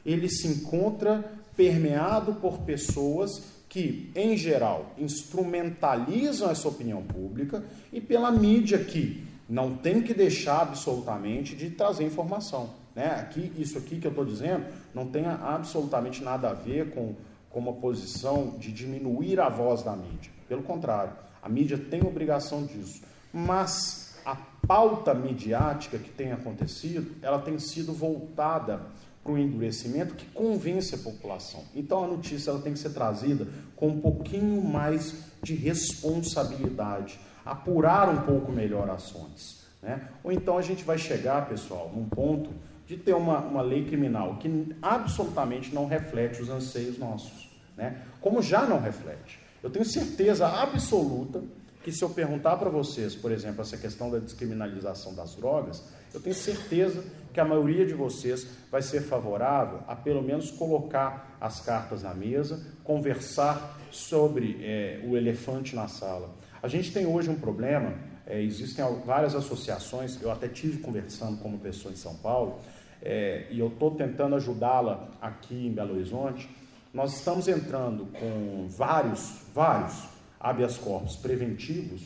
Ele se encontra permeado por pessoas que, em geral, instrumentalizam essa opinião pública e pela mídia que não tem que deixar absolutamente de trazer informação. Né? Aqui, isso aqui que eu estou dizendo não tem absolutamente nada a ver com, com uma posição de diminuir a voz da mídia. Pelo contrário, a mídia tem obrigação disso. Mas a pauta midiática que tem acontecido, ela tem sido voltada para o endurecimento que convence a população. Então a notícia ela tem que ser trazida com um pouquinho mais de responsabilidade apurar um pouco melhor ações. Né? Ou então a gente vai chegar, pessoal, num ponto de ter uma, uma lei criminal que absolutamente não reflete os anseios nossos. Né? Como já não reflete. Eu tenho certeza absoluta que se eu perguntar para vocês, por exemplo, essa questão da descriminalização das drogas, eu tenho certeza que a maioria de vocês vai ser favorável a pelo menos colocar as cartas na mesa, conversar sobre é, o elefante na sala. A gente tem hoje um problema, é, existem várias associações, eu até tive conversando com uma pessoa em São Paulo, é, e eu estou tentando ajudá-la aqui em Belo Horizonte. Nós estamos entrando com vários, vários habeas corpus preventivos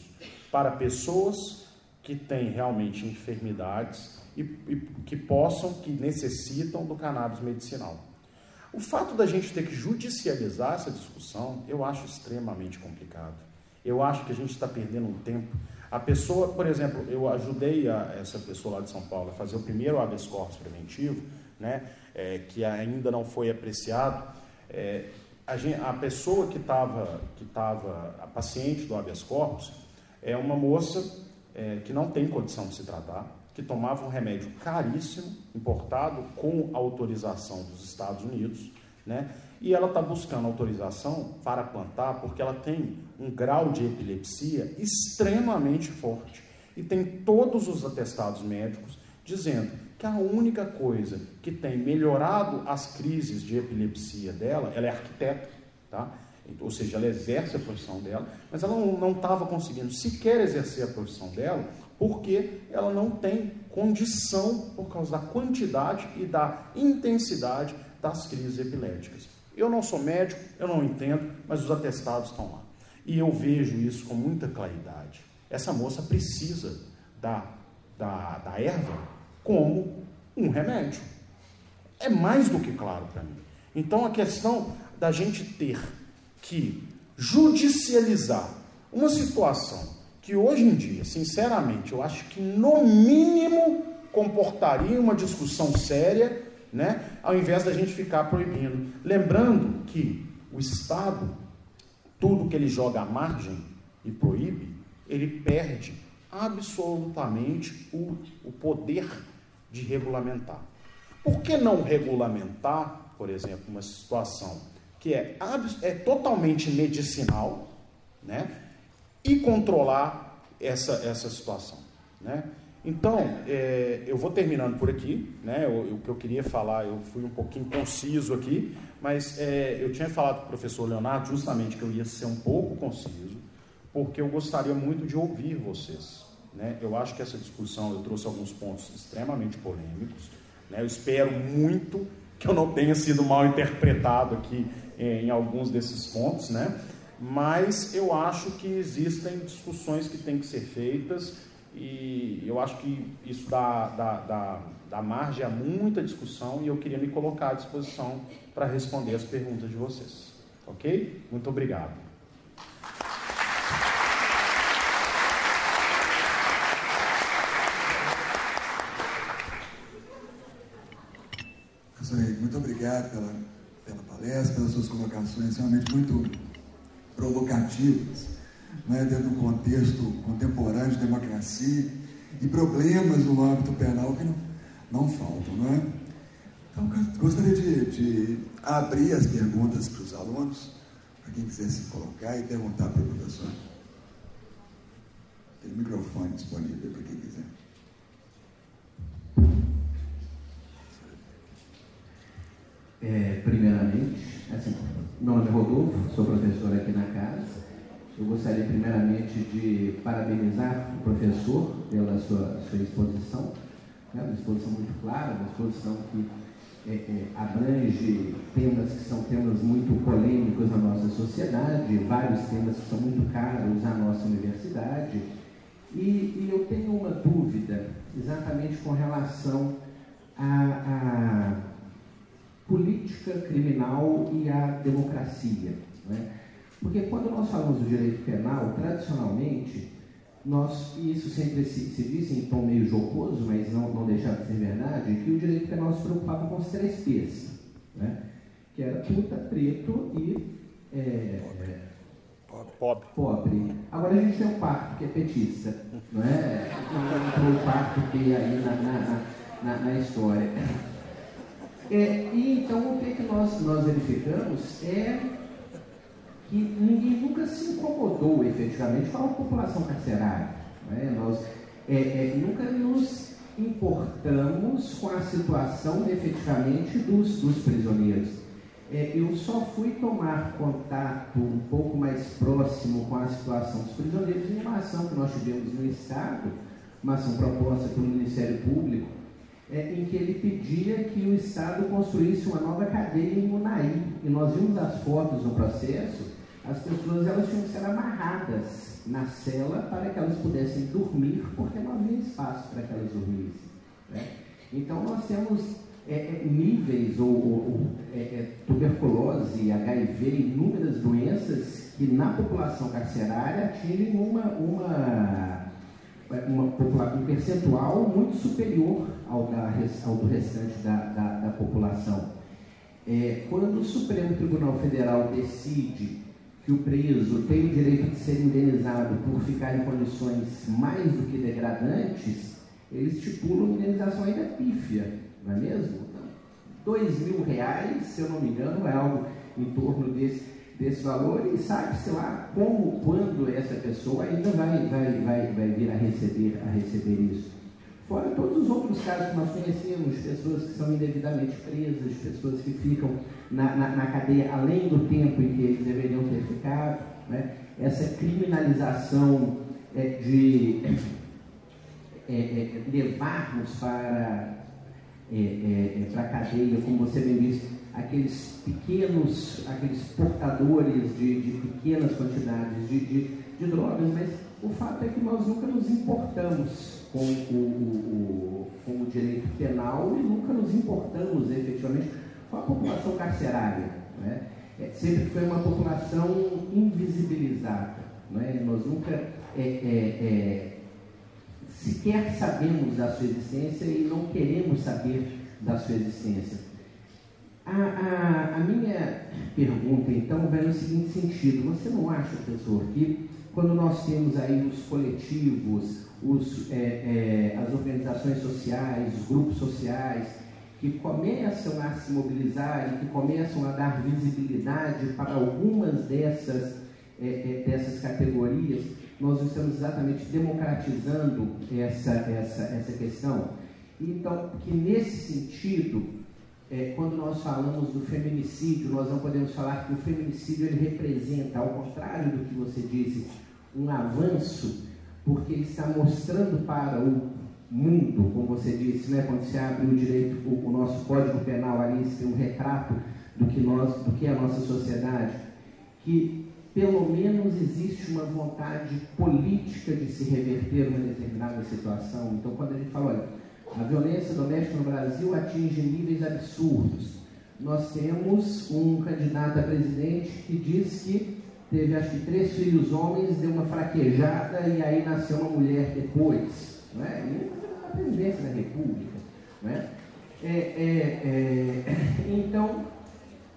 para pessoas que têm realmente enfermidades e, e que possam, que necessitam do cannabis medicinal. O fato da gente ter que judicializar essa discussão, eu acho extremamente complicado. Eu acho que a gente está perdendo um tempo. A pessoa, por exemplo, eu ajudei a, essa pessoa lá de São Paulo a fazer o primeiro habeas corpus preventivo, né, é, que ainda não foi apreciado. É, a, gente, a, pessoa que estava, que tava, a paciente do habeas corpus, é uma moça é, que não tem condição de se tratar, que tomava um remédio caríssimo, importado com autorização dos Estados Unidos, né? E ela está buscando autorização para plantar porque ela tem um grau de epilepsia extremamente forte e tem todos os atestados médicos dizendo que a única coisa que tem melhorado as crises de epilepsia dela, ela é arquiteta, tá? ou seja, ela exerce a profissão dela, mas ela não estava conseguindo sequer exercer a profissão dela porque ela não tem condição por causa da quantidade e da intensidade das crises epiléticas. Eu não sou médico, eu não entendo, mas os atestados estão lá. E eu vejo isso com muita claridade. Essa moça precisa da, da, da erva como um remédio. É mais do que claro para mim. Então a questão da gente ter que judicializar uma situação que hoje em dia, sinceramente, eu acho que no mínimo comportaria uma discussão séria, né, ao invés da gente ficar proibindo. Lembrando que o Estado, tudo que ele joga à margem e proíbe, ele perde absolutamente o, o poder de regulamentar. Por que não regulamentar, por exemplo, uma situação que é, é totalmente medicinal, né? E controlar essa, essa situação, né? Então, é, eu vou terminando por aqui, né? O, que eu queria falar, eu fui um pouquinho conciso aqui, mas é, eu tinha falado com o professor Leonardo justamente que eu ia ser um pouco conciso, porque eu gostaria muito de ouvir vocês. Né? Eu acho que essa discussão, eu trouxe alguns pontos extremamente polêmicos, né? eu espero muito que eu não tenha sido mal interpretado aqui é, em alguns desses pontos, né? Mas eu acho que existem discussões que têm que ser feitas e eu acho que isso dá, dá, dá, dá margem a muita discussão e eu queria me colocar à disposição para responder as perguntas de vocês. Ok? Muito obrigado. muito obrigado pela pela palestra, pelas suas colocações realmente muito provocativas, né, dentro do contexto contemporâneo de democracia e problemas no âmbito penal que não, não faltam. Não é? Então, gostaria de, de abrir as perguntas para os alunos, para quem quiser se colocar e perguntar para o professor. Tem microfone disponível para quem quiser. É, primeiramente, assim, meu nome é Rodolfo, sou professor aqui na casa. Eu gostaria primeiramente de parabenizar o professor pela sua, sua exposição, né, uma exposição muito clara, uma exposição que é, é, abrange temas que são temas muito polêmicos na nossa sociedade, vários temas que são muito caros à nossa universidade. E, e eu tenho uma dúvida exatamente com relação a política criminal e a democracia. Né? Porque quando nós falamos do direito penal, tradicionalmente, nós, e isso sempre se, se diz em tom meio jocoso, mas não, não deixar de ser verdade, que o direito penal se preocupava com os três P's, né? que era puta, preto e é, pobre. pobre. Agora a gente tem um quarto que é petista, não é? Não entrou o quarto P aí na, na, na, na história. É, e então o que, que nós, nós verificamos é que ninguém nunca se incomodou efetivamente com a população carcerária. Né? Nós é, é, nunca nos importamos com a situação efetivamente dos, dos prisioneiros. É, eu só fui tomar contato um pouco mais próximo com a situação dos prisioneiros em uma ação que nós tivemos no Estado, uma ação proposta pelo Ministério Público, é, em que ele pedia que o Estado construísse uma nova cadeia em Munaí. E nós vimos as fotos no processo, as pessoas elas tinham que ser amarradas na cela para que elas pudessem dormir, porque não havia espaço para que elas dormissem. Né? Então nós temos é, é, níveis, ou, ou é, é tuberculose, HIV, inúmeras doenças que na população carcerária atingem uma, uma, uma, um percentual muito superior ao, da, ao do restante da, da, da população. É, quando o Supremo Tribunal Federal decide que o preso tem o direito de ser indenizado por ficar em condições mais do que degradantes, eles estipulam indenização ainda pífia, não é mesmo? Então, dois mil reais, se eu não me engano, é algo em torno desse, desse valor e sabe-se lá como, quando essa pessoa ainda vai, vai, vai, vai vir a receber, a receber isso. Fora todos os outros casos que nós conhecemos, pessoas que são indevidamente presas, pessoas que ficam na, na, na cadeia além do tempo em que eles deveriam ter ficado, né? essa criminalização é, de é, é, levarmos para, é, é, é, para a cadeia, como você bem disse, aqueles pequenos, aqueles portadores de, de pequenas quantidades de, de, de drogas, mas o fato é que nós nunca nos importamos com o, com o direito penal e nunca nos importamos efetivamente com a população carcerária. Né? É, sempre foi uma população invisibilizada. Né? Nós nunca é, é, é, sequer sabemos da sua existência e não queremos saber da sua existência. A, a, a minha pergunta, então, vai no seguinte sentido: você não acha, professor, que quando nós temos aí os coletivos, os, é, é, as organizações sociais, os grupos sociais, que começam a se mobilizar e que começam a dar visibilidade para algumas dessas, é, é dessas categorias, nós estamos exatamente democratizando essa, essa, essa questão. Então, que nesse sentido, é, quando nós falamos do feminicídio, nós não podemos falar que o feminicídio ele representa, ao contrário do que você disse, um avanço porque ele está mostrando para o mundo, como você disse, né, quando se abre o direito, o, o nosso código penal ali, tem um retrato do que, nós, do que é a nossa sociedade, que pelo menos existe uma vontade política de se reverter uma determinada situação. Então, quando a gente fala, olha, a violência doméstica no Brasil atinge níveis absurdos. Nós temos um candidato a presidente que diz que teve acho que três filhos homens, deu uma fraquejada e aí nasceu uma mulher depois. Não é? E a presidência da República. Não é? É, é, é <coughs> então,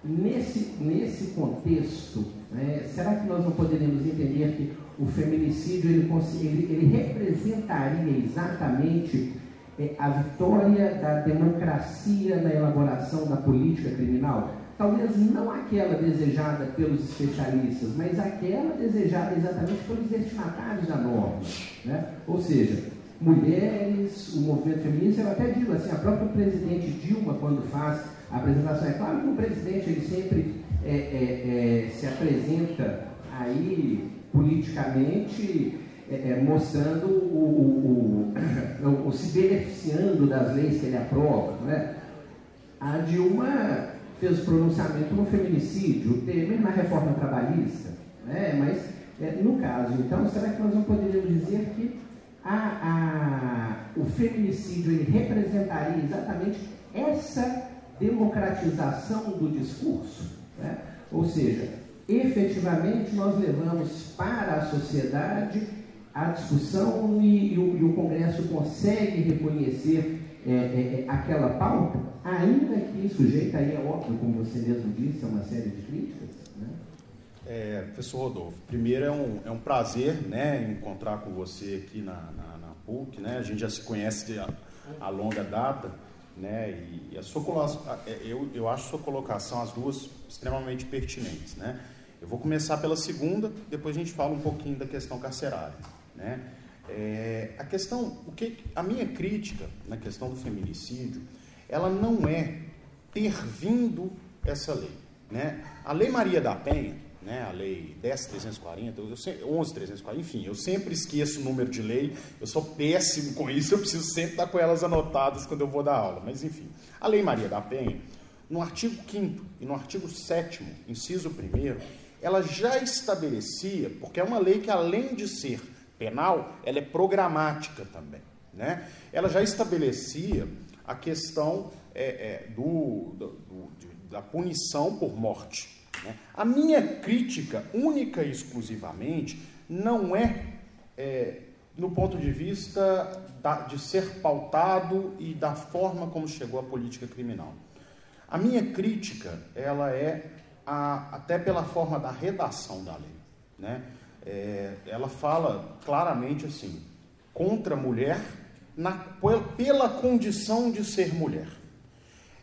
nesse, nesse contexto, né, será que nós não poderíamos entender que o feminicídio ele, ele, ele representaria exatamente é, a vitória da democracia na elaboração da política criminal? Talvez não aquela desejada pelos especialistas, mas aquela desejada exatamente pelos destinatários da norma. Né? Ou seja, mulheres, o movimento feminista, eu até digo assim, a própria presidente Dilma, quando faz a apresentação, é claro que o presidente ele sempre é, é, é, se apresenta aí politicamente é, é, mostrando o, o, o, <coughs> o, se beneficiando das leis que ele aprova. Né? A Dilma fez o pronunciamento no feminicídio, o Temer na reforma trabalhista, né? mas é, no caso, então, será que nós não poderíamos dizer que a, a, o feminicídio ele representaria exatamente essa democratização do discurso? Né? Ou seja, efetivamente nós levamos para a sociedade a discussão e, e, o, e o Congresso consegue reconhecer é, é, é, aquela pauta, ainda que sujeita aí, é óbvio, como você mesmo disse, a uma série de críticas. Né? É, professor Rodolfo, primeiro é um, é um prazer né, encontrar com você aqui na, na, na PUC, né? a gente já se conhece a, a longa data, né? E, a sua é, eu, eu acho sua colocação, as duas, extremamente pertinentes. Né? Eu vou começar pela segunda, depois a gente fala um pouquinho da questão carcerária. Né? É, a questão, o que, a minha crítica na questão do feminicídio, ela não é ter vindo essa lei. Né? A Lei Maria da Penha, né, a Lei 10.340, 11.340, enfim, eu sempre esqueço o número de lei, eu sou péssimo com isso, eu preciso sempre estar com elas anotadas quando eu vou dar aula. Mas, enfim, a Lei Maria da Penha, no artigo 5 e no artigo 7, inciso 1, ela já estabelecia, porque é uma lei que, além de ser penal, ela é programática também. né? ela já estabelecia a questão é, é, do, do, do, da punição por morte. Né? A minha crítica, única e exclusivamente, não é, é no ponto de vista da, de ser pautado e da forma como chegou a política criminal. A minha crítica, ela é a, até pela forma da redação da lei. Né? É, ela fala claramente assim, contra a mulher na, pela condição de ser mulher.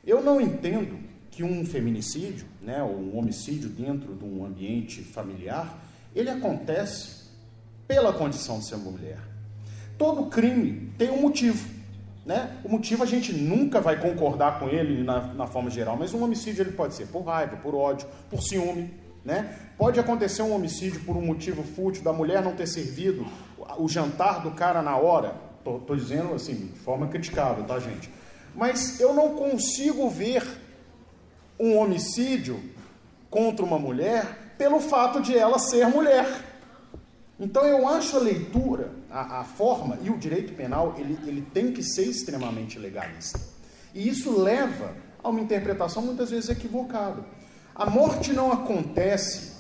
Eu não entendo que um feminicídio, né, ou um homicídio dentro de um ambiente familiar, ele acontece pela condição de ser mulher. Todo crime tem um motivo. Né? O motivo a gente nunca vai concordar com ele na, na forma geral, mas um homicídio ele pode ser por raiva, por ódio, por ciúme. Né? Pode acontecer um homicídio por um motivo fútil da mulher não ter servido o jantar do cara na hora. Estou dizendo assim, de forma criticável, tá, gente? Mas eu não consigo ver um homicídio contra uma mulher pelo fato de ela ser mulher. Então eu acho a leitura, a, a forma e o direito penal, ele, ele tem que ser extremamente legalista. E isso leva a uma interpretação muitas vezes equivocada. A morte não acontece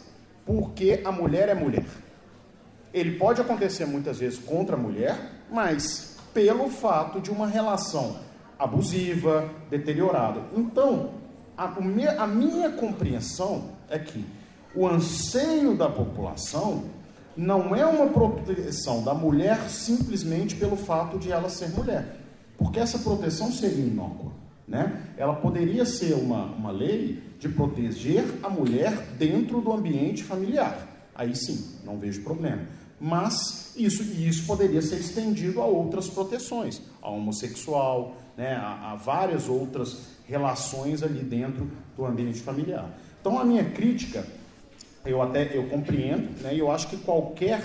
porque a mulher é mulher. Ele pode acontecer muitas vezes contra a mulher, mas pelo fato de uma relação abusiva, deteriorada. Então, a, a minha compreensão é que o anseio da população não é uma proteção da mulher simplesmente pelo fato de ela ser mulher, porque essa proteção seria inócua. Né? Ela poderia ser uma, uma lei de proteger a mulher dentro do ambiente familiar. Aí sim, não vejo problema. Mas isso, isso poderia ser estendido a outras proteções, a homossexual, né, a, a várias outras relações ali dentro do ambiente familiar. Então a minha crítica, eu até eu compreendo, né, eu acho que qualquer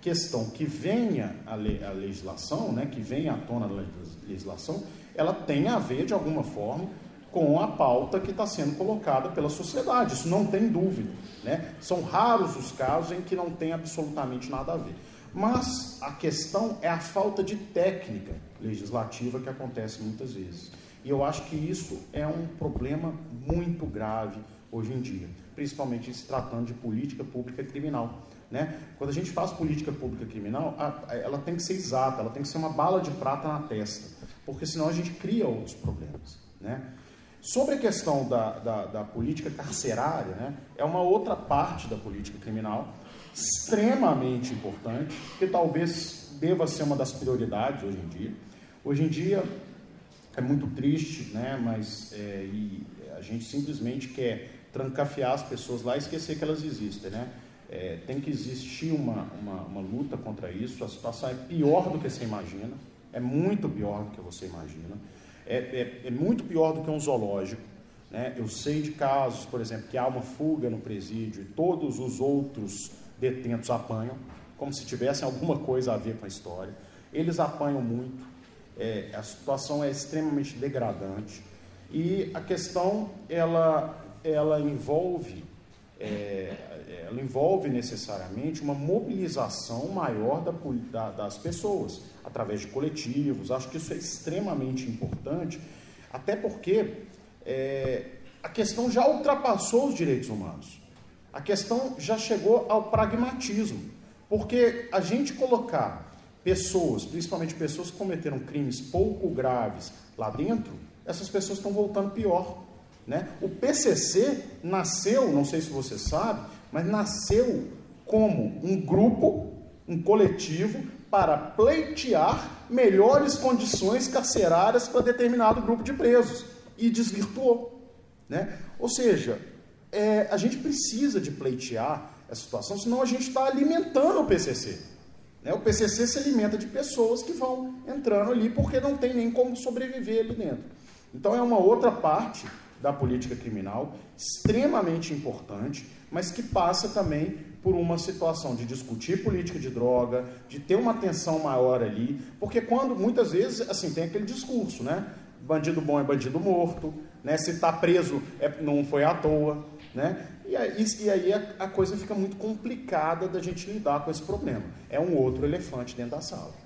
questão que venha a, le, a legislação, né, que venha à tona da legislação, ela tem a ver de alguma forma com a pauta que está sendo colocada pela sociedade. Isso não tem dúvida. Né? São raros os casos em que não tem absolutamente nada a ver. Mas a questão é a falta de técnica legislativa que acontece muitas vezes. E eu acho que isso é um problema muito grave hoje em dia, principalmente se tratando de política pública criminal. Né? Quando a gente faz política pública criminal, ela tem que ser exata, ela tem que ser uma bala de prata na testa, porque senão a gente cria outros problemas. Né? Sobre a questão da, da, da política carcerária, né, é uma outra parte da política criminal extremamente importante, que talvez deva ser uma das prioridades hoje em dia. Hoje em dia é muito triste, né, mas é, a gente simplesmente quer trancafiar as pessoas lá e esquecer que elas existem. Né? É, tem que existir uma, uma, uma luta contra isso. A situação é pior do que você imagina, é muito pior do que você imagina. É, é, é muito pior do que um zoológico. Né? Eu sei de casos, por exemplo, que há uma fuga no presídio e todos os outros detentos apanham, como se tivessem alguma coisa a ver com a história. Eles apanham muito, é, a situação é extremamente degradante e a questão ela, ela envolve é, ela envolve necessariamente uma mobilização maior da, da, das pessoas através de coletivos. Acho que isso é extremamente importante, até porque é, a questão já ultrapassou os direitos humanos. A questão já chegou ao pragmatismo, porque a gente colocar pessoas, principalmente pessoas que cometeram crimes pouco graves lá dentro, essas pessoas estão voltando pior. Né? O PCC nasceu, não sei se você sabe, mas nasceu como um grupo, um coletivo, para pleitear melhores condições carcerárias para determinado grupo de presos e desvirtuou. Né? Ou seja, é, a gente precisa de pleitear essa situação, senão a gente está alimentando o PCC. Né? O PCC se alimenta de pessoas que vão entrando ali porque não tem nem como sobreviver ali dentro. Então é uma outra parte da política criminal extremamente importante, mas que passa também por uma situação de discutir política de droga, de ter uma atenção maior ali, porque quando muitas vezes assim tem aquele discurso, né? Bandido bom é bandido morto, né? Se está preso é, não foi à toa, né? E aí, e aí a, a coisa fica muito complicada da gente lidar com esse problema. É um outro elefante dentro da sala.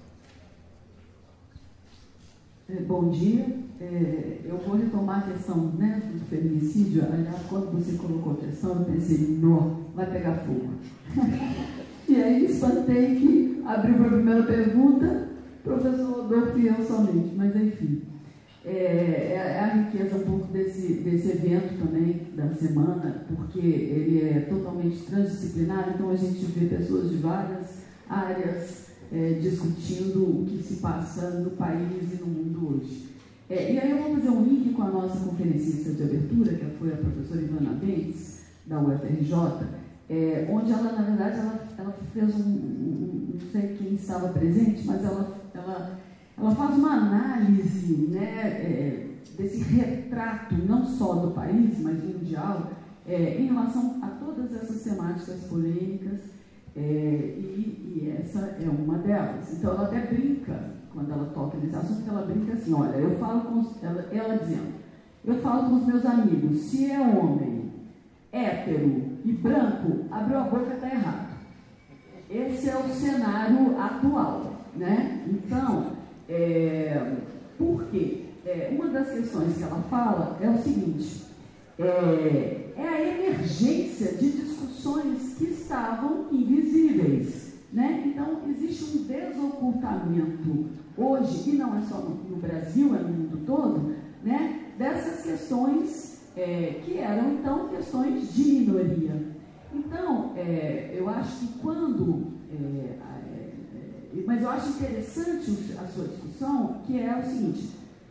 É, bom dia. É, eu vou retomar a questão né, do feminicídio. Aliás, quando você colocou a questão, eu pensei, não, vai pegar fogo. <laughs> e aí espantei que abriu para a primeira pergunta, professor Rodolfo e eu somente, mas enfim. É, é, é, a riqueza um pouco desse, desse evento também da semana, porque ele é totalmente transdisciplinar, então a gente vê pessoas de várias áreas é, discutindo o que se passa no país e no mundo hoje. É, e aí eu vou fazer um link com a nossa conferencista de abertura, que foi a professora Ivana Bentes, da UFRJ, é, onde ela, na verdade, ela, ela fez um, um, não sei quem estava presente, mas ela, ela, ela faz uma análise né, é, desse retrato, não só do país, mas mundial, é, em relação a todas essas temáticas polêmicas, é, e, e, essa é uma delas. Então, ela até brinca, quando ela toca nesse assunto, ela brinca assim: olha, eu falo com. Os, ela, ela dizendo, eu falo com os meus amigos, se é homem, hétero e branco, abriu a boca está errado. Esse é o cenário atual. Né? Então, é, por quê? É, uma das questões que ela fala é o seguinte: é, é a emergência de que estavam invisíveis. Né? Então, existe um desocultamento hoje, e não é só no, no Brasil, é no mundo todo, né? dessas questões é, que eram então questões de minoria. Então, é, eu acho que quando. É, é mas eu acho interessante a sua discussão, que é o seguinte: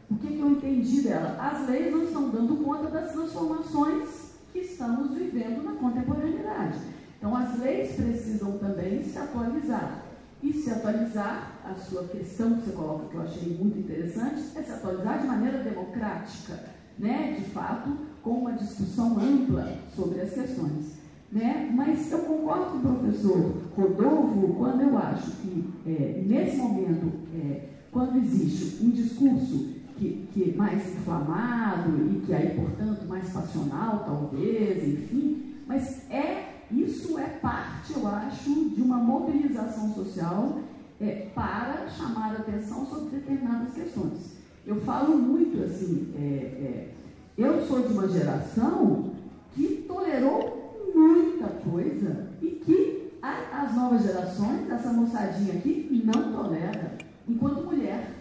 o que, que eu entendi dela? As leis não estão dando conta das transformações que estamos vivendo na contemporaneidade. Então, as leis precisam também se atualizar. E se atualizar, a sua questão que você coloca, que eu achei muito interessante, é se atualizar de maneira democrática, né? de fato, com uma discussão ampla sobre as questões. Né? Mas eu concordo com o professor Rodolfo quando eu acho que, é, nesse momento, é, quando existe um discurso que, que mais inflamado e que aí, portanto, mais passional, talvez, enfim, mas é isso é parte, eu acho, de uma mobilização social é, para chamar a atenção sobre determinadas questões. Eu falo muito assim, é, é, eu sou de uma geração que tolerou muita coisa e que a, as novas gerações, essa moçadinha aqui, não tolera, enquanto mulher.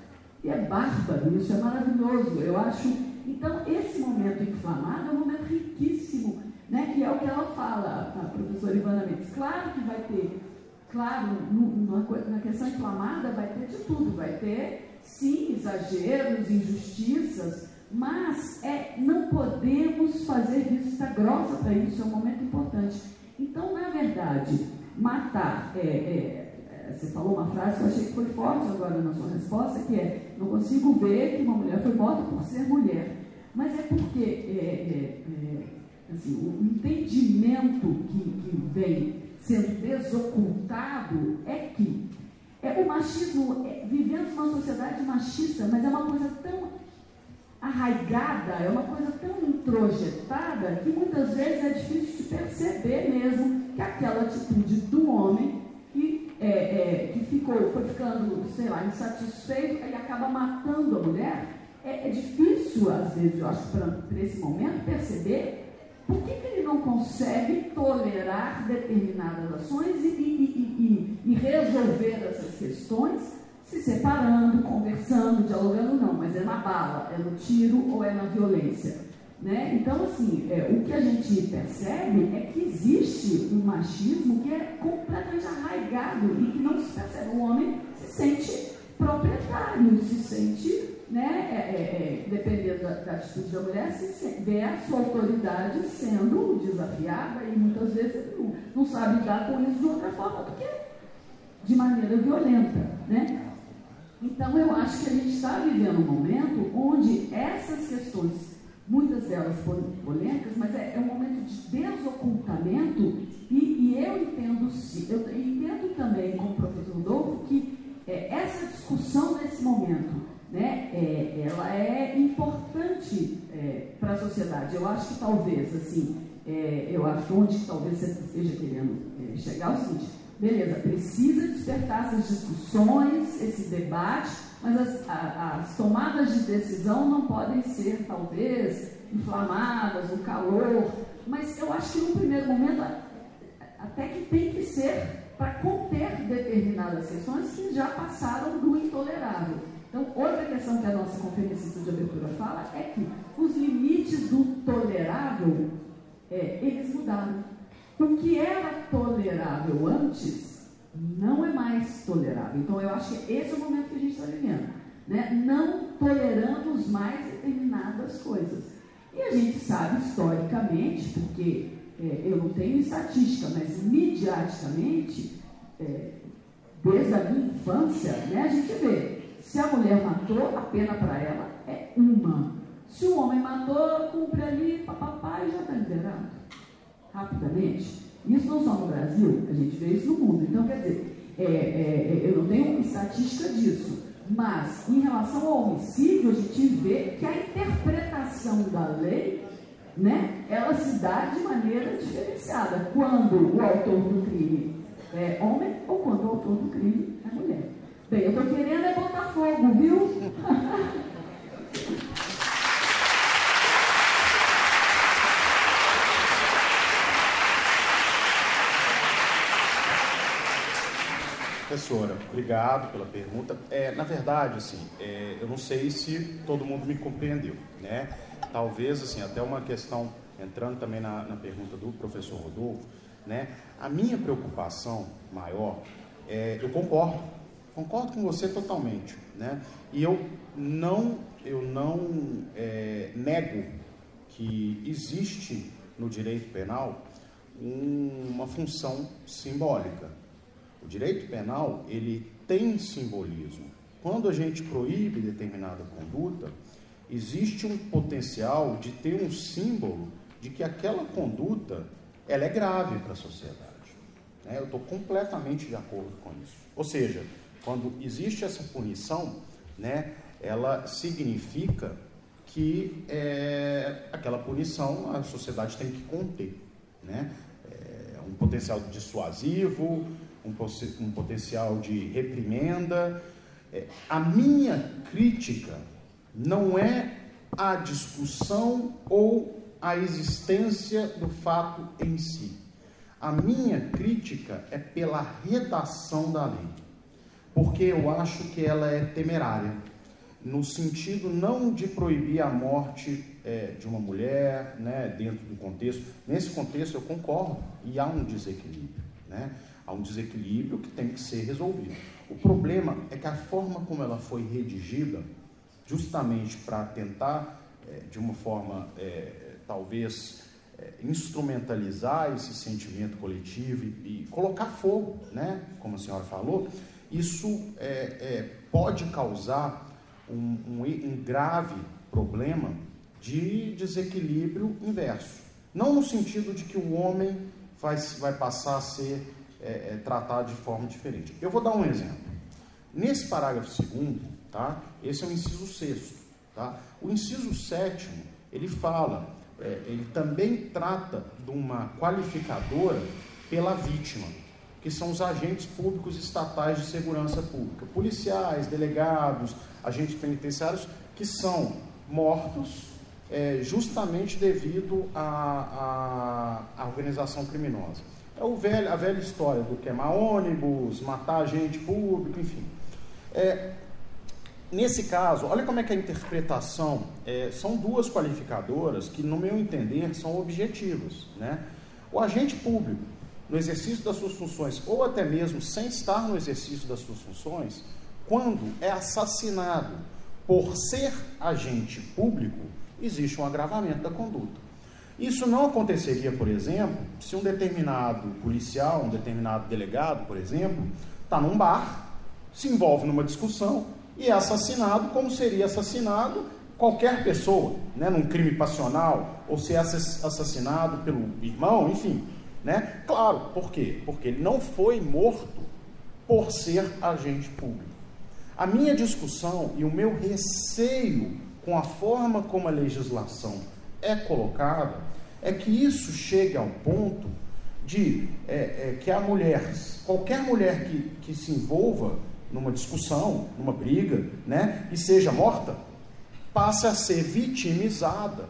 É bárbaro, isso é maravilhoso. Eu acho. Então, esse momento inflamado é um momento riquíssimo né? que é o que ela fala, a professora Ivana Mendes. Claro que vai ter, claro, na questão inflamada vai ter de tudo, vai ter, sim, exageros, injustiças, mas é, não podemos fazer vista grossa para isso, é um momento importante. Então, na verdade, matar, é, é, você falou uma frase que eu achei que foi forte agora na sua resposta, que é, não consigo ver que uma mulher foi morta por ser mulher. Mas é porque é, é, é assim, o entendimento que, que vem sendo desocultado é que é, o machismo, é, vivemos uma sociedade machista, mas é uma coisa tão arraigada, é uma coisa tão introjetada que muitas vezes é difícil de perceber mesmo que aquela atitude do homem é, é, que ficou, foi ficando, sei lá, insatisfeito e acaba matando a mulher, é, é difícil, às vezes, eu acho, para esse momento, perceber por que, que ele não consegue tolerar determinadas ações e, e, e, e, resolver essas questões se separando, conversando, dialogando? Não, mas é na bala, é no tiro ou é na violência. Né? Então, assim, é, o que a gente percebe é que existe um machismo que é completamente arraigado e que não se percebe. O homem se sente proprietário, se sente né, é, é, é, dependendo da, da, atitude da mulher, se vê a sua autoridade sendo desafiada e muitas vezes não, não sabe lidar com isso de outra forma do que de maneira violenta. Né? Então eu acho que a gente está vivendo um momento onde essas questões, muitas delas polêmicas, mas é, é um momento de desocultamento e, e eu entendo, eu entendo também com o professor Rodolfo que é, essa discussão nesse momento né, é, ela é importante é, para a sociedade. Eu acho que talvez, assim, é, eu acho onde talvez você esteja querendo é, chegar é o seguinte, beleza, precisa despertar essas discussões, esse debate, Mas as, a, as tomadas de decisão não podem ser, talvez, inflamadas, o calor, mas eu acho que no primeiro momento até que tem que ser para conter determinadas questões que já passaram do intolerável. Então, outra questão que a nossa conferencista de abertura fala é que os limites do tolerável, é, eles mudaram. O que era tolerável antes, não é mais tolerável. Então, eu acho que esse é o momento que a gente está vivendo. Né? Não toleramos mais determinadas coisas. E a gente sabe historicamente, porque é, eu não tenho estatística, mas midiaticamente, é, desde a minha infância, né, a gente vê, se a mulher matou, a pena para ela é uma. Se o homem matou, cumpre ali, papapá, e já está liberado. Rapidamente. Isso não só no Brasil, a gente vê isso no mundo. Então, quer dizer, é, é, é eu não tenho estatística disso. Mas, em relação ao homicídio, a gente vê que a interpretação da lei né, ela se dá de maneira diferenciada. Quando o autor do crime é homem ou quando o autor do crime é mulher. Bem, eu estou querendo é botar fogo, viu? <laughs> Professora, obrigado pela pergunta. É, na verdade, assim, é, eu não sei se todo mundo me compreendeu, né? talvez, assim, até uma questão, entrando também na, na pergunta do professor Rodolfo, né? A minha preocupação maior, é, eu concordo, concordo com você totalmente, né? E eu não, eu não é, nego que existe no direito penal um, uma função simbólica. O direito penal ele tem simbolismo. Quando a gente proíbe determinada conduta, existe um potencial de ter um símbolo de que aquela conduta ela é grave para a sociedade. Né? Eu estou completamente de acordo com isso. Ou seja, quando existe essa punição, né, ela significa que é, aquela punição a sociedade tem que conter. Né? É, um potencial dissuasivo, um, potencial de reprimenda. É, a minha crítica não é a discussão ou a existência do fato em si. A minha crítica é pela redação da lei, porque eu acho que ela é temerária, no sentido não de proibir a morte é, de uma mulher, né, dentro do contexto. Nesse contexto eu concordo e há um desequilíbrio, né? Há um desequilíbrio que tem que ser resolvido. O problema é que a forma como ela foi redigida justamente para tentar, é, de uma forma é, talvez é, instrumentalizar esse sentimento coletivo e, e, colocar fogo, né? como a senhora falou, isso é, é, pode causar um, um, um grave problema de desequilíbrio inverso. Não no sentido de que o homem vai, vai passar a ser é, é, tratado de forma diferente. Eu vou dar um exemplo. Nesse parágrafo segundo, Tá? Esse é o inciso sexto. Tá? O inciso sétimo, ele fala, é, ele também trata de uma qualificadora pela vítima, que são os agentes públicos estatais de segurança pública, policiais, delegados, agentes penitenciários, que são mortos é, justamente devido à, organização criminosa. É o velho, a velha história do queimar ônibus, matar agente público, enfim. É, Nesse caso, olha como é que a interpretação é, são duas qualificadoras que, no meu entender, são objetivas. Né? O agente público, no exercício das suas funções, ou até mesmo sem estar no exercício das suas funções, quando é assassinado por ser agente público, existe um agravamento da conduta. Isso não aconteceria, por exemplo, se um determinado policial, um determinado delegado, por exemplo, está num bar, se envolve numa discussão e é assassinado como seria assassinado qualquer pessoa, né, num crime passional, ou se é assassinado pelo irmão, enfim. Né? Claro, por quê? Porque ele não foi morto por ser agente público. A minha discussão e o meu receio com a forma como a legislação é colocada é que isso chegue ao ponto de é, é, que a mulher, qualquer mulher que, que se envolva numa discussão, numa briga, né, e seja morta, passe a ser vitimizada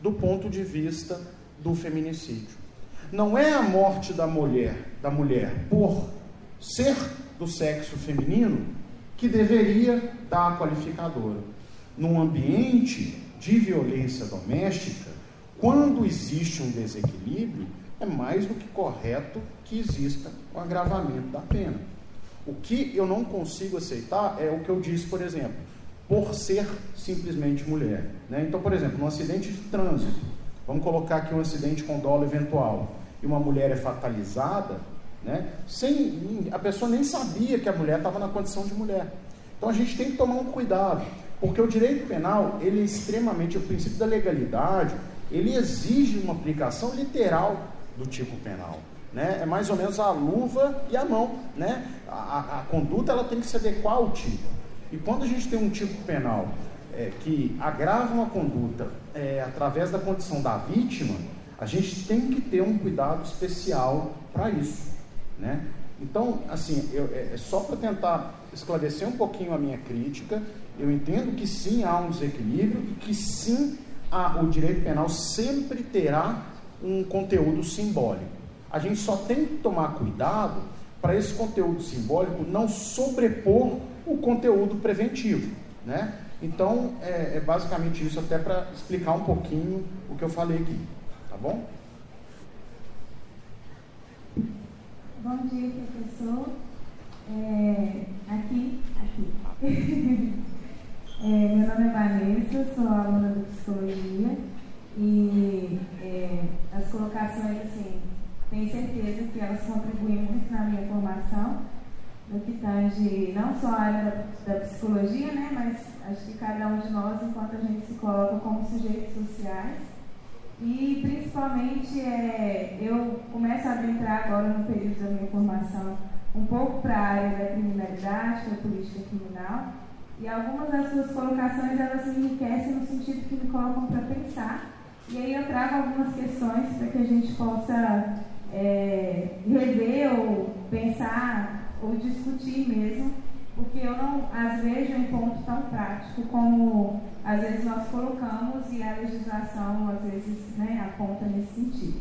do ponto de vista do feminicídio. Não é a morte da mulher, da mulher por ser do sexo feminino que deveria dar a qualificadora. Num ambiente de violência doméstica, quando existe um desequilíbrio, é mais do que correto que exista o um agravamento da pena. O que eu não consigo aceitar é o que eu disse, por exemplo, por ser simplesmente mulher. Né? Então, por exemplo, num acidente de trânsito, vamos colocar aqui um acidente com dolo eventual, e uma mulher é fatalizada, né? sem a pessoa nem sabia que a mulher estava na condição de mulher. Então a gente tem que tomar um cuidado, porque o direito penal ele é extremamente o princípio da legalidade, ele exige uma aplicação literal do tipo penal. Né? É mais ou menos a luva e a mão. Né? A, a, conduta ela tem que se adequar ao tipo. E quando a gente tem um tipo penal é, que agrava uma conduta é, através da condição da vítima, a gente tem que ter um cuidado especial para isso. Né? Então, assim, eu, é, é só para tentar esclarecer um pouquinho a minha crítica, eu entendo que sim há um desequilíbrio e que sim a, o direito penal sempre terá um conteúdo simbólico. A gente só tem que tomar cuidado para esse conteúdo simbólico não sobrepor o conteúdo preventivo. Né? Então, é, é basicamente isso, até para explicar um pouquinho o que eu falei aqui. Tá bom? Bom dia, professor. É, aqui, aqui. <laughs> É, meu nome é Vanessa, sou aluna de psicologia e é, as colocações, assim, tenho certeza que elas contribuem muito na minha formação, no que tange não só a área da, da psicologia, né, mas acho que cada um de nós, enquanto a gente se coloca como sujeitos sociais, e principalmente é, eu começo a adentrar agora no período da minha formação um pouco para a área da criminalidade, que é política criminal, e algumas das suas colocações elas me enriquecem no sentido que me colocam para pensar. E aí eu trago algumas questões para que a gente possa é, rever ou pensar ou discutir mesmo, porque eu não as vejo em ponto tão prático como às vezes nós colocamos e a legislação às vezes né, aponta nesse sentido.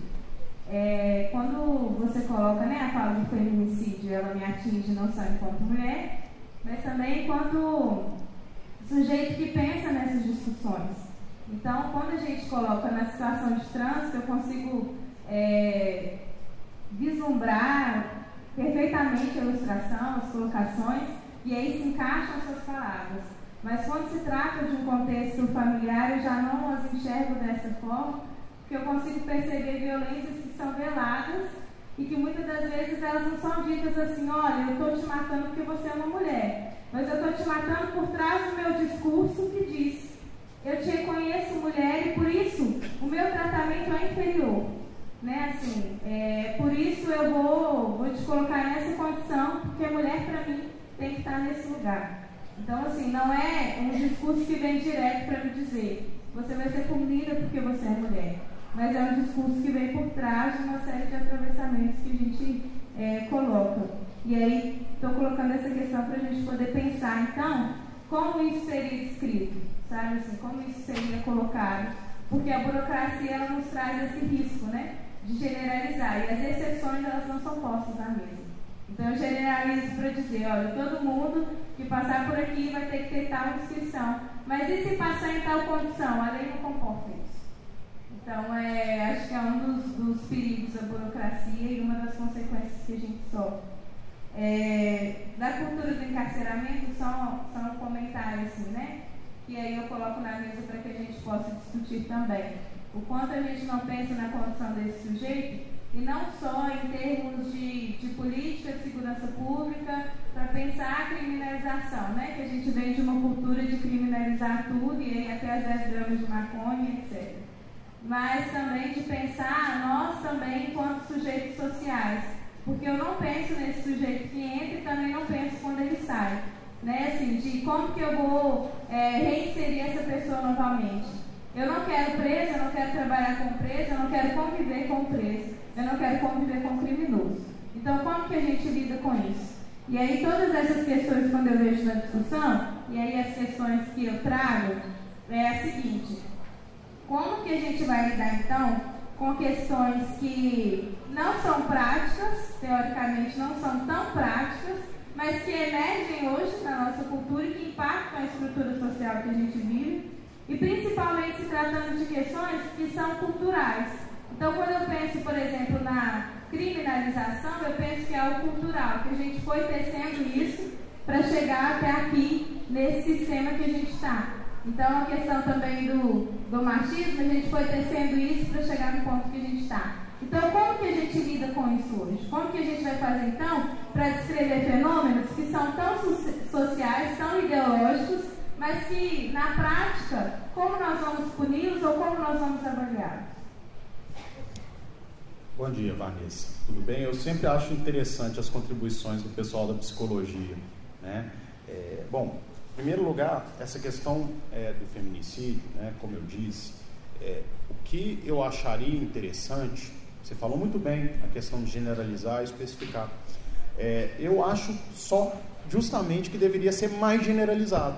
É, quando você coloca né, a do feminicídio, ela me atinge não só enquanto mulher, mas também enquanto sujeito que pensa nessas discussões. Então, quando a gente coloca na situação de trânsito, eu consigo é, vislumbrar perfeitamente a ilustração, as colocações, e aí se encaixam essas palavras. Mas quando se trata de um contexto familiar, eu já não as enxergo dessa forma, porque eu consigo perceber violências que são veladas e que muitas das vezes elas não são ditas assim, olha, eu estou te matando porque você é uma mulher, mas eu estou te matando por trás do meu discurso que diz, eu te reconheço mulher e por isso o meu tratamento é inferior. Né, assim, é, por isso eu vou, vou te colocar nessa condição, porque mulher para mim tem que estar nesse lugar. Então, assim, não é um discurso que vem direto para me dizer, você vai ser punida porque você é mulher mas é um discurso que vem por trás de uma série de atravessamentos que a gente é, coloca. E aí, estou colocando essa questão para a gente poder pensar, então, como isso seria descrito, sabe assim, como isso seria colocado, porque a burocracia ela nos traz esse risco, né, de generalizar, e as exceções elas não são postas à mesa. Então eu generalizo para dizer, olha, todo mundo que passar por aqui vai ter que ter tal inscrição, mas e se passar em tal condição? A lei não comporta isso. Então, é, acho que é um dos, dos, perigos da burocracia e uma das consequências que a gente sofre. É, da cultura do encarceramento, só, só um comentário assim, né? Que aí eu coloco na mesa para que a gente possa discutir também. O quanto a gente não pensa na condição desse sujeito, e não só em termos de, de política de segurança pública, para pensar a criminalização, né? Que a gente vem de uma cultura de criminalizar tudo, e aí até as 10 gramas de maconha, etc mas também de pensar nós também enquanto sujeitos sociais. Porque eu não penso nesse sujeito que entra e também não penso quando ele sai. Né? Assim, de como que eu vou é, reinserir essa pessoa novamente. Eu não quero preso, eu não quero trabalhar com preso, eu não quero conviver com preso, eu não quero conviver com criminoso. Então, como que a gente lida com isso? E aí todas essas questões, quando eu vejo na discussão, e aí as questões que eu trago, é a seguinte, como que a gente vai lidar então com questões que não são práticas, teoricamente não são tão práticas, mas que emergem hoje na nossa cultura e que impactam a estrutura social que a gente vive, e principalmente se tratando de questões que são culturais. Então, quando eu penso, por exemplo, na criminalização, eu penso que é algo cultural, que a gente foi tecendo isso para chegar até aqui, nesse sistema que a gente está. Então, a questão também do, do machismo, a gente foi tecendo isso para chegar no ponto que a gente está. Então, como que a gente lida com isso hoje? Como que a gente vai fazer, então, para descrever fenômenos que são tão sociais, tão ideológicos, mas que, na prática, como nós vamos puni-los ou como nós vamos avaliá-los? Bom dia, Vanessa. Tudo bem? Eu sempre acho interessante as contribuições do pessoal da psicologia. Né? É, bom, em primeiro lugar, essa questão é, do feminicídio, né, como eu disse, é, o que eu acharia interessante, você falou muito bem a questão de generalizar e especificar. É, eu acho só justamente que deveria ser mais generalizado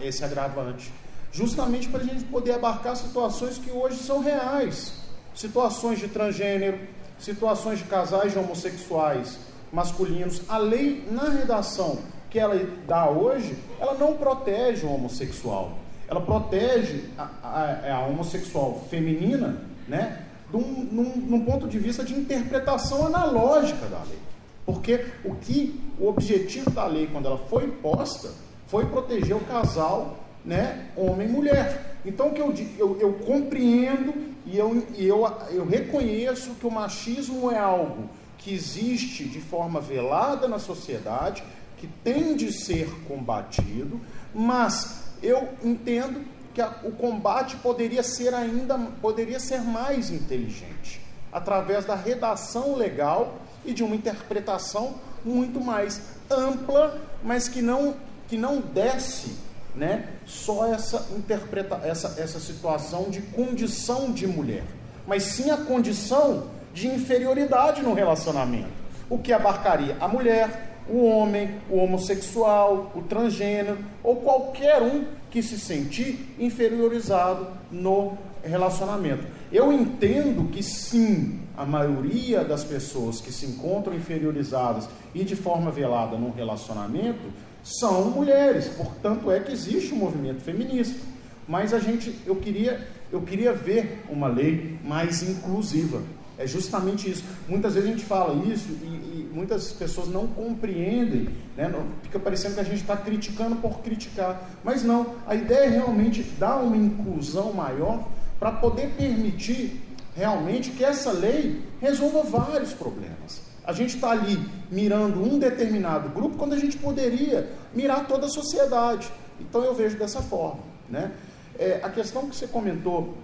esse agravante. Justamente para a gente poder abarcar situações que hoje são reais situações de transgênero, situações de casais de homossexuais masculinos. A lei, na redação que ela dá hoje, ela não protege o homossexual. Ela protege a, a, a homossexual feminina, né? Num, num, num ponto de vista de interpretação analógica da lei. Porque o que o objetivo da lei, quando ela foi posta, foi proteger o casal, né, homem e mulher. Então, que eu, eu, eu compreendo e, eu, eu, eu reconheço que o machismo é algo que existe de forma velada na sociedade, que tem de ser combatido, mas eu entendo que a, o combate poderia ser ainda poderia ser mais inteligente através da redação legal e de uma interpretação muito mais ampla, mas que não que não desce né, só essa interpreta essa, essa situação de condição de mulher, mas sim a condição de inferioridade no relacionamento, o que abarcaria a mulher, o homem, o homossexual, o transgênero ou qualquer um que se sentir inferiorizado no relacionamento. Eu entendo que sim, a maioria das pessoas que se encontram inferiorizadas e de forma velada num relacionamento são mulheres, portanto é que existe um movimento feminista. Mas a gente, eu queria, eu queria ver uma lei mais inclusiva. É justamente isso. Muitas vezes a gente fala isso e, e muitas pessoas não compreendem, né? fica parecendo que a gente está criticando por criticar. Mas não, a ideia é realmente dar uma inclusão maior para poder permitir realmente que essa lei resolva vários problemas. A gente está ali mirando um determinado grupo quando a gente poderia mirar toda a sociedade. Então eu vejo dessa forma. Né? É, a questão que você comentou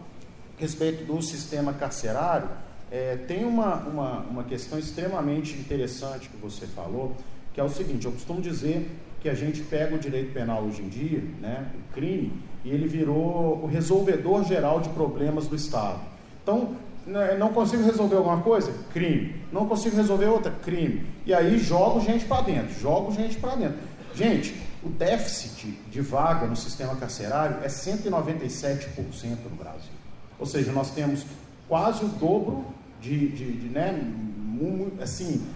a respeito do sistema carcerário, é, tem uma, uma, uma questão extremamente interessante que você falou, que é o seguinte, eu costumo dizer que a gente pega o direito penal hoje em dia, né, o crime, e ele virou o resolvedor geral de problemas do Estado. Então, né, não consigo resolver alguma coisa? Crime. Não consigo resolver outra? Crime. E aí jogo gente para dentro, jogo gente para dentro. Gente, o déficit de vaga no sistema carcerário é 197% no Brasil. Ou seja, nós temos quase o dobro de, de, de né, assim,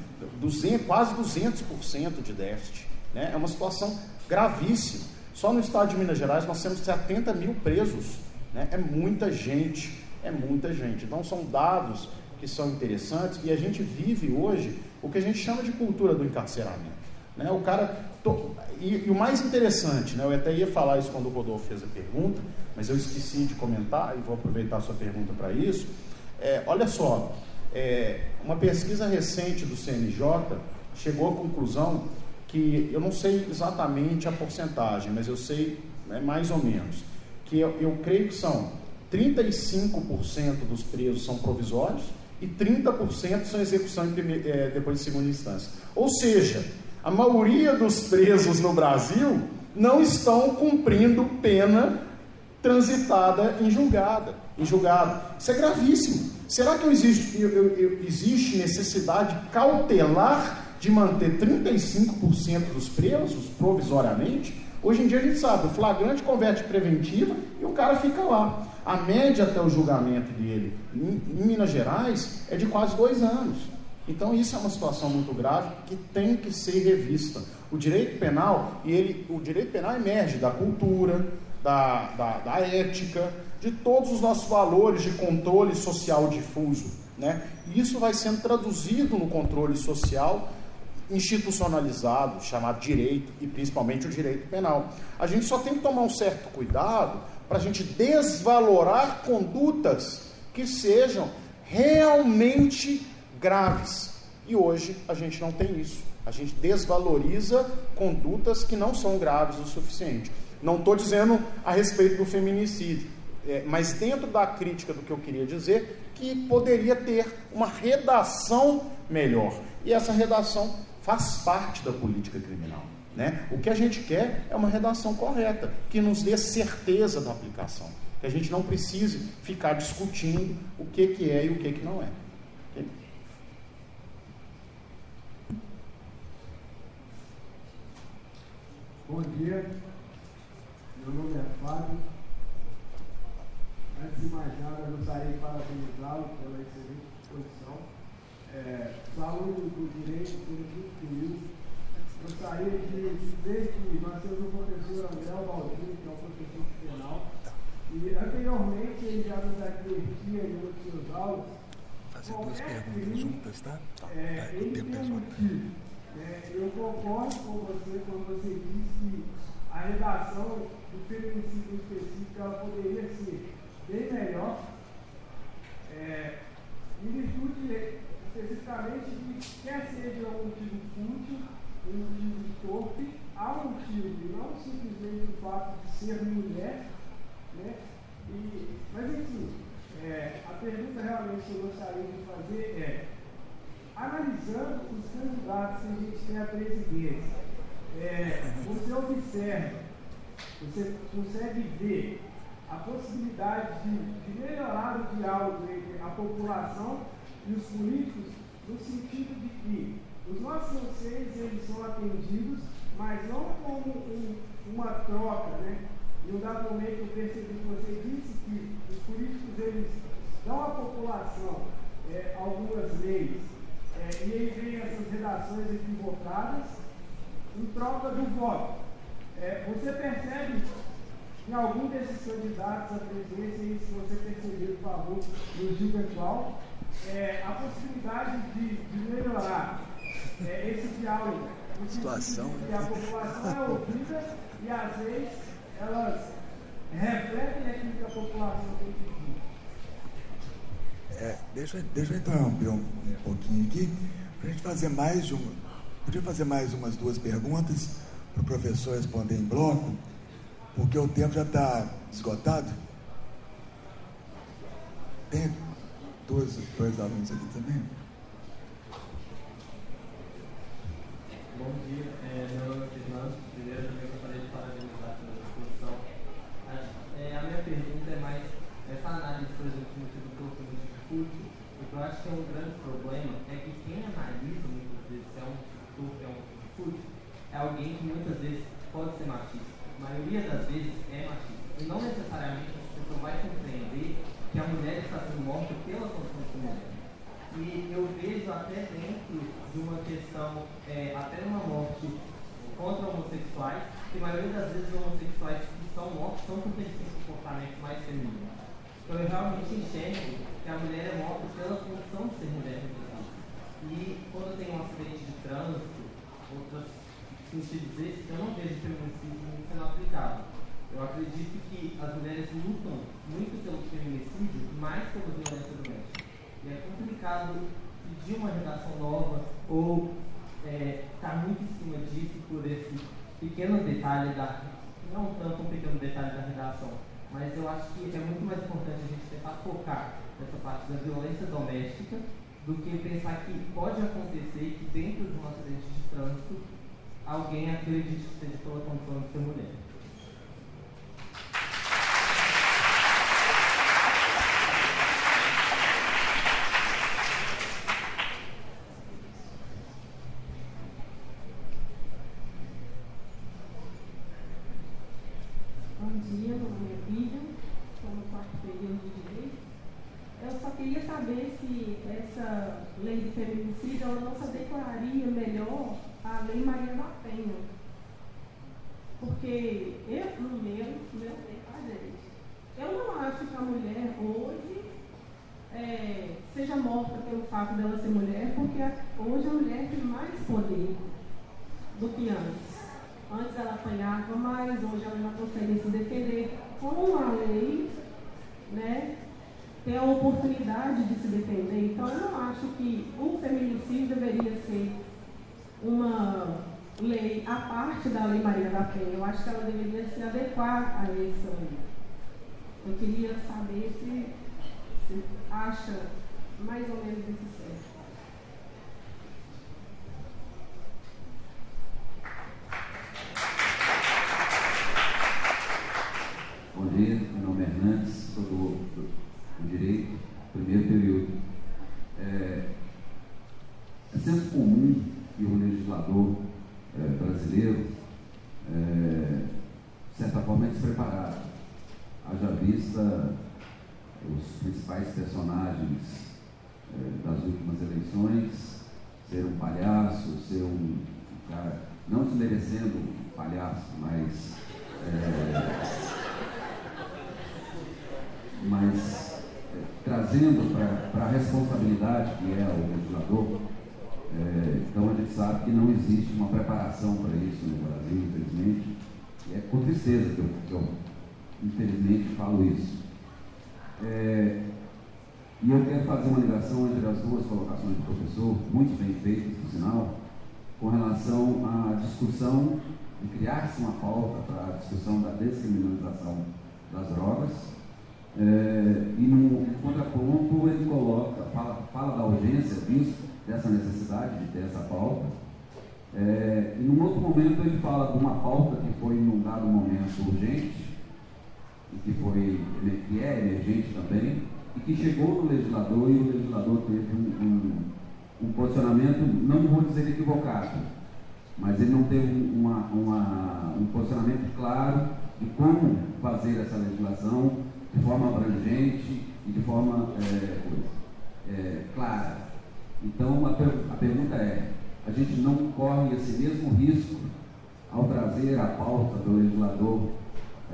200, quase 200% de déficit. Né? É uma situação gravíssima. Só no estado de Minas Gerais nós temos 70 mil presos. Né? É muita gente é muita gente. Então são dados que são interessantes e a gente vive hoje o que a gente chama de cultura do encarceramento. Né? O cara e, e, o mais interessante, né? eu até ia falar isso quando o Rodolfo fez a pergunta, mas eu esqueci de comentar e vou aproveitar a sua pergunta para isso. É, olha só, é, uma pesquisa recente do CNJ chegou à conclusão que eu não sei exatamente a porcentagem, mas eu sei né, mais ou menos que eu, eu creio que são 35% dos presos são provisórios e 30% são execução é, depois de segunda instância. Ou seja, a maioria dos presos no Brasil não estão cumprindo pena transitada em julgada, em julgado. Isso é gravíssimo. Será que existe, existe necessidade cautelar de manter 35% dos presos provisoriamente, hoje em dia a gente sabe, o flagrante converte preventiva e o cara fica lá. A média até o julgamento dele em, em Minas Gerais é de quase dois anos. Então isso é uma situação muito grave que tem que ser revista. O direito penal, ele, o direito penal emerge da cultura, da, da, da ética, de todos os nossos valores de controle social difuso. Né? E isso vai sendo traduzido no controle social institucionalizado, chamado direito, e principalmente o direito penal. A gente só tem que tomar um certo cuidado para a gente desvalorar condutas que sejam realmente graves. E hoje a gente não tem isso. A gente desvaloriza condutas que não são graves o suficiente. Não estou dizendo a respeito do feminicídio, é, mas dentro da crítica do que eu queria dizer, que poderia ter uma redação melhor. E essa redação faz parte da política criminal. Né? O que a gente quer é uma redação correta, que nos dê certeza da aplicação. Que a gente não precise ficar discutindo o que, que é e o que, que não é. Okay? Bom dia, meu nome é Fábio. Antes de mais nada, eu gostaria de parabenizá-lo pela excelente exposição. É, saúde do direito pelo que Gostaria de dizer que nós temos o professor André Baldini, que é o professor penal, e anteriormente ele já nos advertia em outras aulas. Fazer duas perguntas juntas, tá? tá. É, ele tem um motivo. É, eu concordo com você quando você disse que a redação do feminicídio específico ela poderia ser bem melhor, é, em virtude especificamente de quer seja um motivo fútil, um motivo torpe, há um motivo, não simplesmente o fato de ser mulher, né? E, mas enfim, é, a pergunta realmente que eu gostaria de fazer é analisando os candidatos que a gente tem à presidência, é, você observa, você consegue ver a possibilidade de, de, melhorar o diálogo entre a população e os políticos, no sentido de que os nossos anseios eles são atendidos, mas não como um, uma troca, né? Em um dado momento eu percebi que você disse que os políticos eles dão à população é, algumas leis é, e aí vem essas redações equivocadas em troca do voto. É, você percebe em algum desses candidatos à presidência, e se você perceber, por favor, no qual, é, a possibilidade de, de melhorar é, esse diálogo. Situação. Que a população é ouvida e às vezes elas refletem aquilo que a população tem que é, deixa, deixa eu interromper um, um pouquinho aqui, para a gente fazer mais de uma. Podia fazer mais umas duas perguntas para o professor responder em bloco, porque o tempo já está esgotado. Tem dois, dois alunos aqui também. Bom dia, é, meu nome é Fernando. Primeiro, também gostaria de parabenizar pela exposição. A, é, a minha pergunta é mais essa análise, por exemplo, do corpo motivo fútil. O que eu acho que é um grande problema é que quem analisa muitas vezes se é um corpo é um fútil é alguém que muitas vezes pode ser machista. A maioria das vezes é machista. E não necessariamente a pessoa vai compreender que a mulher está sendo morta pela condição de mulher. E eu vejo até dentro de uma questão, é, até numa morte contra homossexuais, que a maioria das vezes os homossexuais que são mortos são porque eles têm mais feminino. Então eu realmente enxergo que a mulher é morta pela função de ser mulher E quando tem um acidente de trânsito, outros sentidos desses, eu não vejo feminicídio sendo aplicado. Eu acredito que as mulheres lutam muito pelo feminicídio mais pela violência doméstica. E é complicado pedir uma redação nova ou estar é, tá muito em cima disso por esse pequeno detalhe da. Não tanto um pequeno detalhe da redação, mas eu acho que é muito mais importante a gente tentar focar nessa parte da violência doméstica do que pensar que pode acontecer que dentro de um acidente de trânsito alguém acredite que seja pela condição de ser mulher. Descriminalização das drogas. É, e no contraponto ele coloca, fala, fala da urgência disso, dessa necessidade de ter essa pauta. É, e num outro momento ele fala de uma pauta que foi num dado momento urgente, e que, foi, que é emergente também, e que chegou no legislador e o legislador teve um, um, um posicionamento, não vou dizer equivocado, mas ele não teve uma, uma, um posicionamento claro de como fazer essa legislação de forma abrangente e de forma é, é, clara. Então, a, a pergunta é: a gente não corre esse mesmo risco ao trazer à pauta do legislador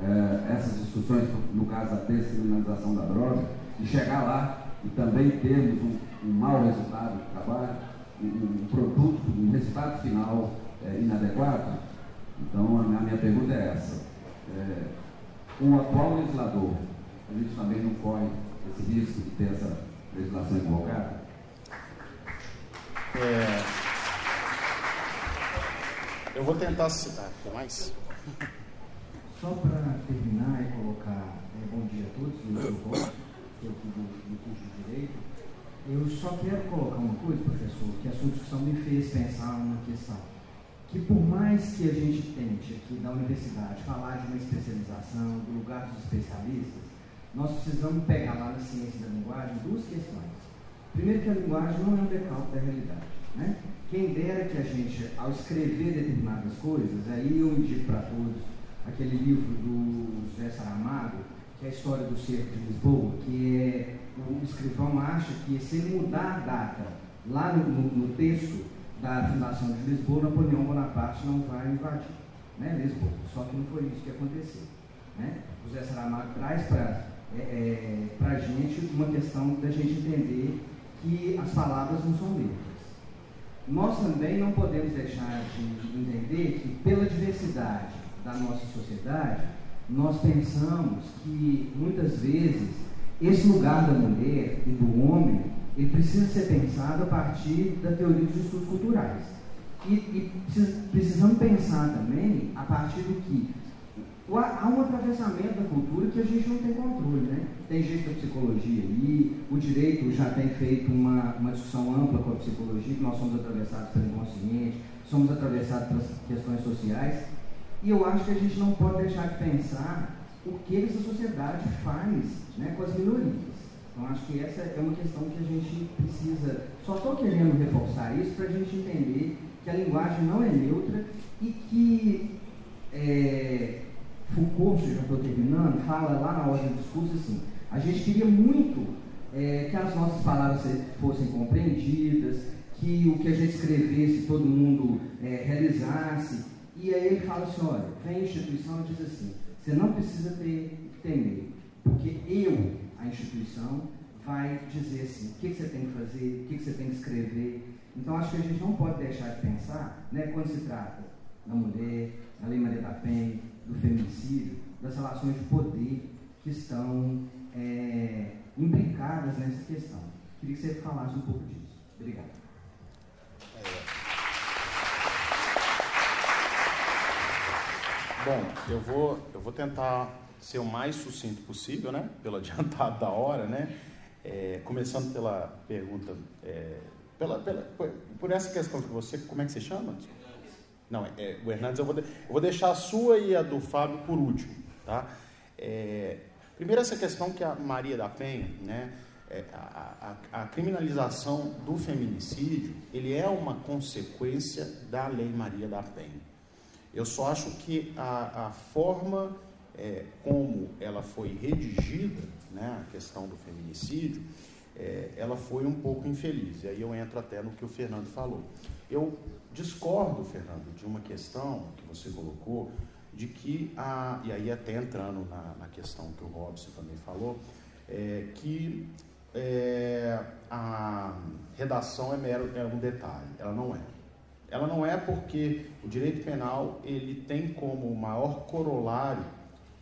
é, essas discussões, no caso da descriminalização da droga, e chegar lá e também termos um, um mau resultado do trabalho, um, um, produto, um resultado final é, inadequado? Então, a minha, pergunta é essa. É, com o atual legislador, a gente também não corre esse risco de ter essa legislação equivocada? É, eu vou tentar citar. Quer mais? Só para terminar e colocar é, bom dia a todos, eu sou sou aqui do, do curso de Direito. Eu só quero colocar uma coisa, professor, que a sua discussão me fez pensar uma questão. Que por mais que a gente tente aqui da universidade falar de uma especialização, do lugar dos especialistas, nós precisamos pegar lá na ciência da linguagem duas questões. Primeiro que a linguagem não é um decalque da realidade. Né? Quem dera que a gente, ao escrever determinadas coisas, aí eu indico para todos aquele livro do José Saramago, que é a história do cerco de Lisboa, que é o escrivão acha que se ele mudar a data lá no, no, no texto da fundação de Lisboa, Napoleão Bonaparte não vai invadir né, Lisboa. Só que não foi isso que aconteceu. Né? O José Saramago traz para é, é, a gente uma questão da gente entender que as palavras não são neutras. Nós também não podemos deixar de entender que, pela diversidade da nossa sociedade, nós pensamos que muitas vezes esse lugar da mulher e do homem ele precisa ser pensado a partir da teoria dos estudos culturais. E, e precisamos pensar também a partir do que há um atravessamento da cultura que a gente não tem controle, né? Tem gente da psicologia ali, o direito já tem feito uma, uma discussão ampla com a psicologia, que nós somos atravessados pelo inconsciente, somos atravessados pelas questões sociais, e eu acho que a gente não pode deixar de pensar o que essa sociedade faz né, com as minorias. Então, acho que essa é uma questão que a gente precisa. Só estou querendo reforçar isso para a gente entender que a linguagem não é neutra e que é, Foucault, já estou terminando, fala lá na ordem do discurso assim: a gente queria muito é, que as nossas palavras fossem compreendidas, que o que a gente escrevesse todo mundo é, realizasse. E aí ele fala assim, olha, vem a instituição e diz assim, você não precisa ter, temer, porque eu, a instituição, vai dizer assim, o que, você tem que fazer, o que, que você tem que escrever. Então acho que a gente não pode deixar de pensar, né, quando se trata da mulher, da Lei Maria da Penha, do feminicídio, das relações de poder que estão é, implicadas nessa questão. Queria que você falasse um pouco disso. Obrigado. Bom, eu vou, eu vou tentar ser o mais sucinto possível, né? Pelo <laughs> adiantado da hora, né? É, começando pela pergunta, é, pela, pela, por, por, essa questão que você, como é que você chama? Não, é, o Hernandes, eu vou, de, eu vou deixar a sua e a do Fábio por último, tá? É, primeiro essa questão que a Maria da Penha, né? É, a, a, a, criminalização do feminicídio, ele é uma consequência da Lei Maria da Penha. Eu só acho que a, a forma é, como ela foi redigida, né, a questão do feminicídio, é, ela foi um pouco infeliz. E aí eu entro até no que o Fernando falou. Eu discordo, Fernando, de uma questão que você colocou, de que, a, e aí até entrando na, na questão que o Robson também falou, é, que é, a redação é mero é um detalhe, ela não é. Ela não é porque o direito penal ele tem como maior corolário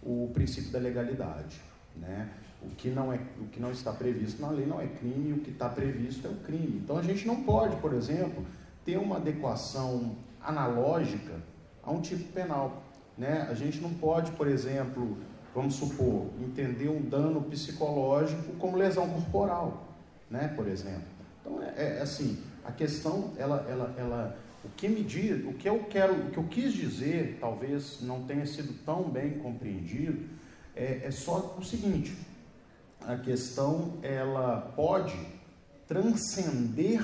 o princípio da legalidade, né? O que não é, o que não está previsto na lei não é crime, o que está previsto é o crime. Então a gente não pode, por exemplo, ter uma adequação analógica a um tipo penal, né? A gente não pode, por exemplo, vamos supor, entender um dano psicológico como lesão corporal, né? Por exemplo. Então é, é assim, a questão ela, ela, ela o que me diz, o que eu quero, o que eu quis dizer, talvez não tenha sido tão bem compreendido, é, é só o seguinte: a questão ela pode transcender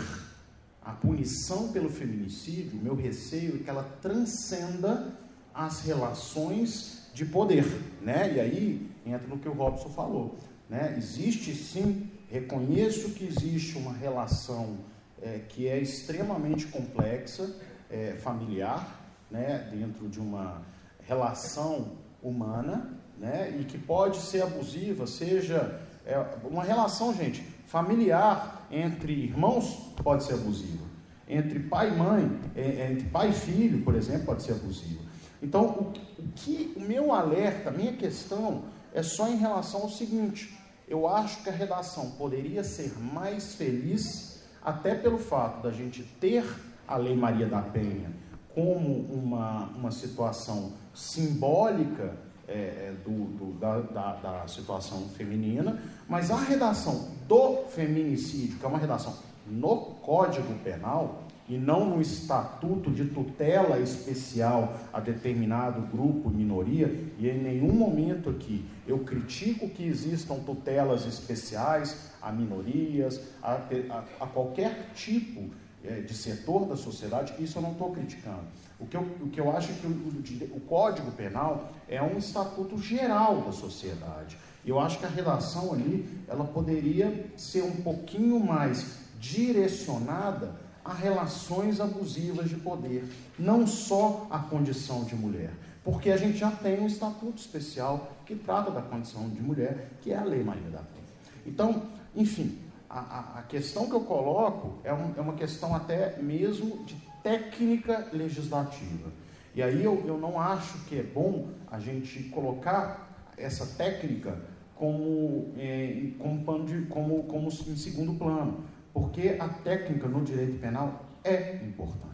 a punição pelo feminicídio. O meu receio é que ela transcenda as relações de poder, né? E aí entra no que o Robson falou, né? Existe sim, reconheço que existe uma relação é, que é extremamente complexa, é, familiar, né, dentro de uma relação humana, né, e que pode ser abusiva, seja é, uma relação, gente, familiar entre irmãos pode ser abusiva, entre pai e mãe, é, é, entre pai e filho, por exemplo, pode ser abusiva. Então, o, o que o meu alerta, a minha questão é só em relação ao seguinte: eu acho que a redação poderia ser mais feliz até pelo fato da gente ter a Lei Maria da Penha como uma, uma situação simbólica é, é do, do, da, da, da, situação feminina, mas a redação do feminicídio, que é uma redação no Código Penal e não no estatuto de tutela especial a determinado grupo, minoria, e em nenhum momento aqui eu critico que existam tutelas especiais a minorias, a, a, a qualquer tipo é, de setor da sociedade, isso eu não estou criticando. O que, eu, o que eu acho é que o, o Código Penal é um estatuto geral da sociedade. Eu acho que a redação ali, ela poderia ser um pouquinho mais direcionada a relações abusivas de poder, não só a condição de mulher, porque a gente já tem um estatuto especial que trata da condição de mulher, que é a Lei Maria da Penha. Então, enfim, a, a, a questão que eu coloco é, um, é, uma questão até mesmo de técnica legislativa. E aí eu, eu não acho que é bom a gente colocar essa técnica como, é, como, de, como, como em segundo plano, porque a técnica no direito penal é importante.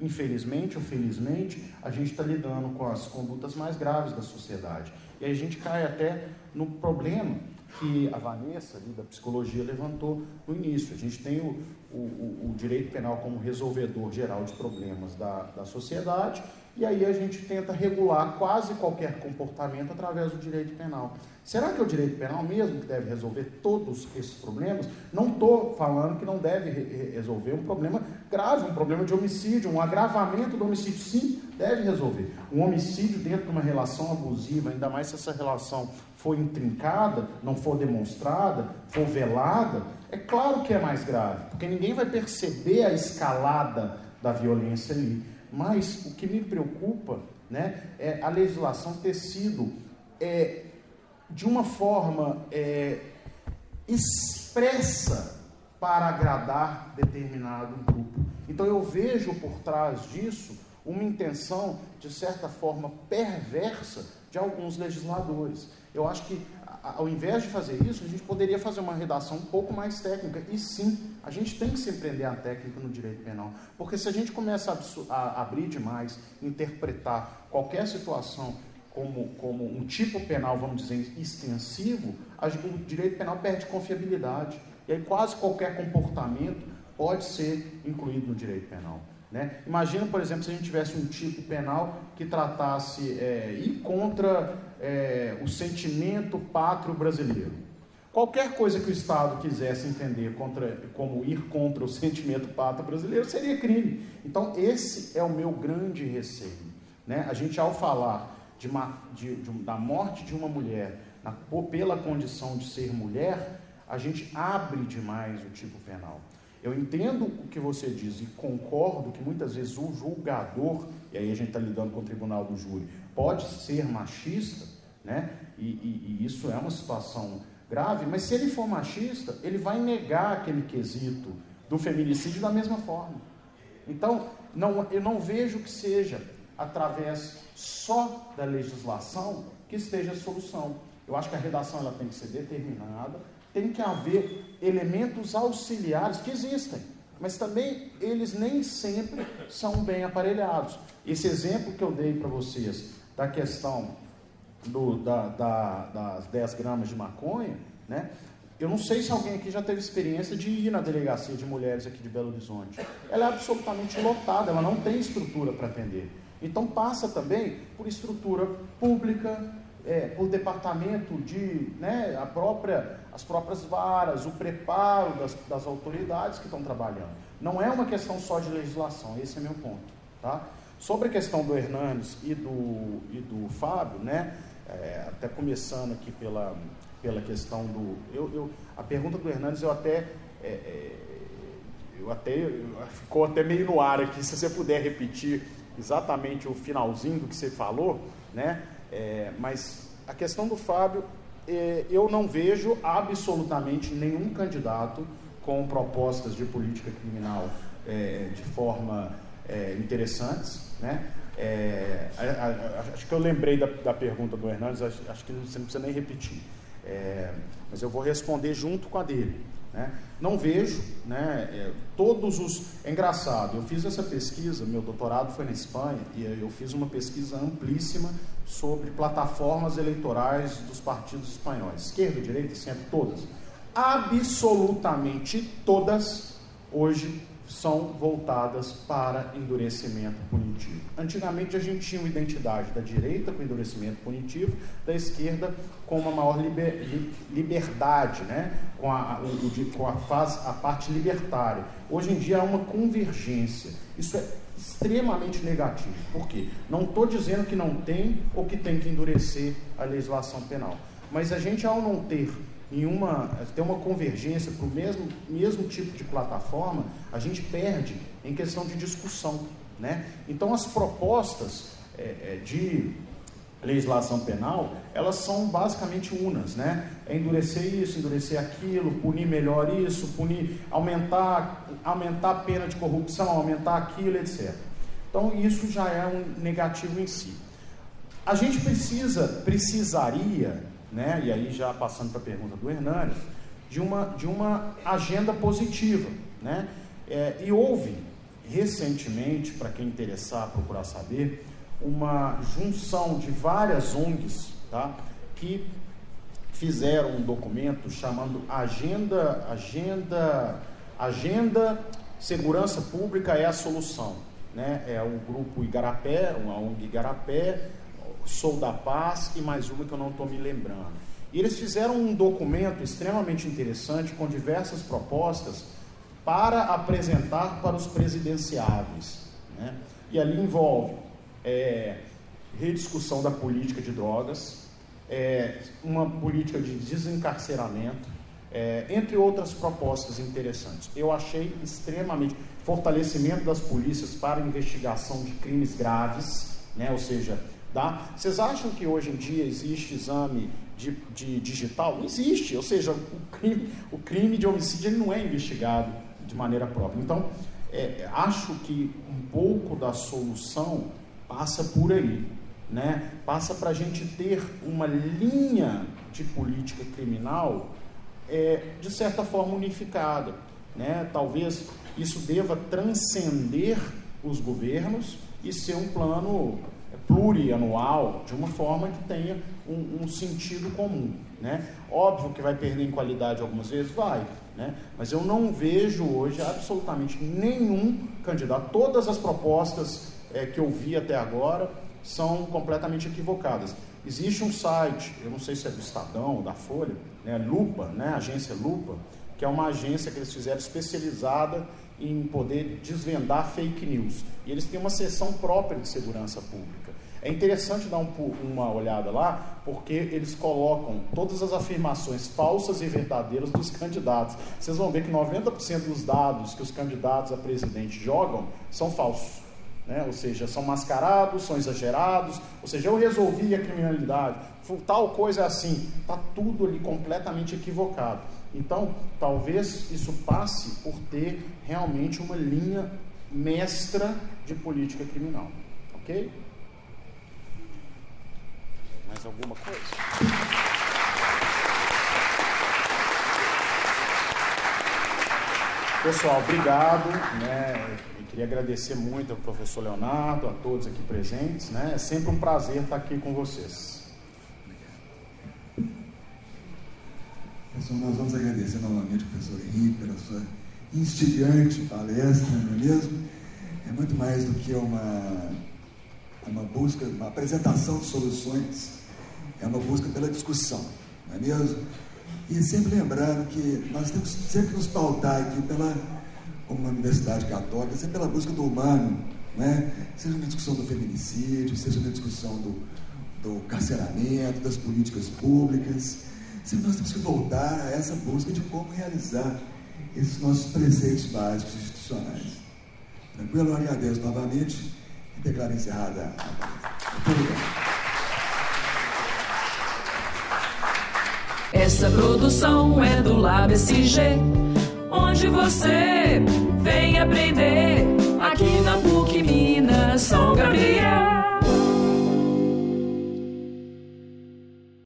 Infelizmente ou felizmente, a gente está lidando com as condutas mais graves da sociedade. E a gente cai até no problema que a Vanessa, ali, da psicologia, levantou no início. A gente tem o, o, o direito penal como resolvedor geral de problemas da, da sociedade, e aí a gente tenta regular quase qualquer comportamento através do direito penal, Será que é o direito penal mesmo que deve resolver todos esses problemas? Não estou falando que não deve re resolver um problema grave, um problema de homicídio, um agravamento do homicídio. Sim, deve resolver. Um homicídio dentro de uma relação abusiva, ainda mais se essa relação for intrincada, não for demonstrada, for velada, é claro que é mais grave, porque ninguém vai perceber a escalada da violência ali. Mas o que me preocupa né, é a legislação ter sido é, de uma forma é, expressa para agradar determinado grupo. Então eu vejo por trás disso uma intenção, de certa forma, perversa de alguns legisladores. Eu acho que, ao invés de fazer isso, a gente poderia fazer uma redação um pouco mais técnica. E sim, a gente tem que se empreender a técnica no direito penal. Porque se a gente começa a, a abrir demais, interpretar qualquer situação como, como um tipo penal, vamos dizer, extensivo, o direito penal perde confiabilidade. E aí quase qualquer comportamento pode ser incluído no direito penal. Né? Imagina, por exemplo, se a gente tivesse um tipo penal que tratasse é, ir contra é, o sentimento pátrio brasileiro. Qualquer coisa que o Estado quisesse entender contra, como ir contra o sentimento pátrio brasileiro seria crime. Então, esse é o meu grande receio. Né? A gente, ao falar de uma, de, de, da morte de uma mulher na, pela condição de ser mulher, a gente abre demais o tipo penal. Eu entendo o que você diz e concordo que muitas vezes o julgador, e aí a gente está lidando com o tribunal do júri, pode ser machista, né? E, e, e, isso é uma situação grave, mas se ele for machista, ele vai negar aquele quesito do feminicídio da mesma forma. Então, não, eu não vejo que seja através só da legislação que esteja a solução. Eu acho que a redação ela tem que ser determinada, tem que haver elementos auxiliares que existem, mas também eles nem sempre são bem aparelhados. Esse exemplo que eu dei para vocês da questão do, da, da, das 10 gramas de maconha, né? Eu não sei se alguém aqui já teve experiência de ir na delegacia de mulheres aqui de Belo Horizonte. Ela é absolutamente lotada, ela não tem estrutura para atender. Então passa também por estrutura pública, é, por departamento de, né, a própria, as próprias varas, o preparo das, das autoridades que estão trabalhando. Não é uma questão só de legislação, esse é meu ponto. Tá? Sobre a questão do Hernandes e do, e do Fábio, né, é, até começando aqui pela, pela questão do. Eu, eu, a pergunta do Hernandes eu até. É, é eu até ficou até meio no ar aqui, se você puder repetir exatamente o finalzinho do que você falou, né? É, mas a questão do Fábio, é, eu não vejo absolutamente nenhum candidato com propostas de política criminal é, de forma é, interessantes, né? É, acho que eu lembrei da, da pergunta do Hernandes, acho, acho, que você não precisa nem repetir, é, mas eu vou responder junto com a dele. Né? Não vejo né, é, todos os. É engraçado, eu fiz essa pesquisa, meu doutorado foi na Espanha, e eu fiz uma pesquisa amplíssima sobre plataformas eleitorais dos partidos espanhóis, esquerda, direita, centro, todas. Absolutamente todas hoje são voltadas para endurecimento punitivo. Antigamente a gente tinha uma identidade da direita com endurecimento punitivo, da esquerda com uma maior liber, liberdade, né? com, a, com a, fase, a parte libertária. Hoje em dia há uma convergência. Isso é extremamente negativo. Por quê? Não estou dizendo que não tem ou que tem que endurecer a legislação penal. Mas a gente, ao não ter em uma, ter uma convergência para o mesmo, mesmo tipo de plataforma, a gente perde em questão de discussão. Né? Então, as propostas é, é, de legislação penal, elas são basicamente unas, né? É endurecer isso, endurecer aquilo, punir melhor isso, punir, aumentar, aumentar a pena de corrupção, aumentar aquilo, etc. Então, isso já é um negativo em si. A gente precisa, precisaria né? e aí já passando para a pergunta do Hernandes, de uma, de uma agenda positiva. Né? É, e houve recentemente, para quem interessar procurar saber, uma junção de várias ONGs tá? que fizeram um documento chamando Agenda, Agenda, Agenda Segurança Pública é a Solução. Né? É o grupo Igarapé, uma ONG Igarapé, Sou da Paz e mais uma que eu não estou me lembrando. E eles fizeram um documento extremamente interessante com diversas propostas para apresentar para os presidenciáveis. Né? E ali envolve é, rediscussão da política de drogas, é, uma política de desencarceramento, é, entre outras propostas interessantes. Eu achei extremamente fortalecimento das polícias para investigação de crimes graves, né? ou seja, Tá? Vocês acham que hoje em dia existe exame de, de digital? Não existe, ou seja, o crime, o crime de homicídio não é investigado de maneira própria. Então, é, acho que um pouco da solução passa por aí. Né? Passa para a gente ter uma linha de política criminal é, de certa forma unificada. Né? Talvez isso deva transcender os governos e ser um plano plurianual, de uma forma que tenha um, um, sentido comum. Né? Óbvio que vai perder em qualidade algumas vezes, vai, né? mas eu não vejo hoje absolutamente nenhum candidato. Todas as propostas é, que eu vi até agora são completamente equivocadas. Existe um site, eu não sei se é do Estadão, da Folha, né, Lupa, né, agência Lupa, que é uma agência que eles fizeram especializada em poder desvendar fake news. E eles têm uma seção própria de segurança pública. É interessante dar um, uma olhada lá, porque eles colocam todas as afirmações falsas e verdadeiras dos candidatos. Vocês vão ver que 90% dos dados que os candidatos a presidente jogam são falsos. Né? Ou seja, são mascarados, são exagerados. Ou seja, eu resolvi a criminalidade, tal coisa é assim. Está tudo ali completamente equivocado. Então, talvez isso passe por ter realmente uma linha mestra de política criminal. Ok? Mais alguma coisa? Pessoal, obrigado. Né? Eu queria agradecer muito ao professor Leonardo, a todos aqui presentes. Né? É sempre um prazer estar aqui com vocês. Pessoal, nós vamos agradecer novamente ao professor Henrique pela sua instigante palestra, não é mesmo? É muito mais do que uma, uma busca, uma apresentação de soluções, é uma busca pela discussão, não é mesmo? E sempre lembrando que nós temos sempre nos pautar aqui pela uma universidade católica, sempre pela busca do humano, né? seja uma discussão do feminicídio, seja uma discussão do, do carceramento, das políticas públicas. Sempre nós temos que voltar a essa busca de como realizar esses nossos preceitos básicos institucionais. Tranquilo? Eu agradeço novamente e declaro encerrada a Essa produção é do Lab SG, onde você vem aprender aqui na PUC Minas São Gabriel.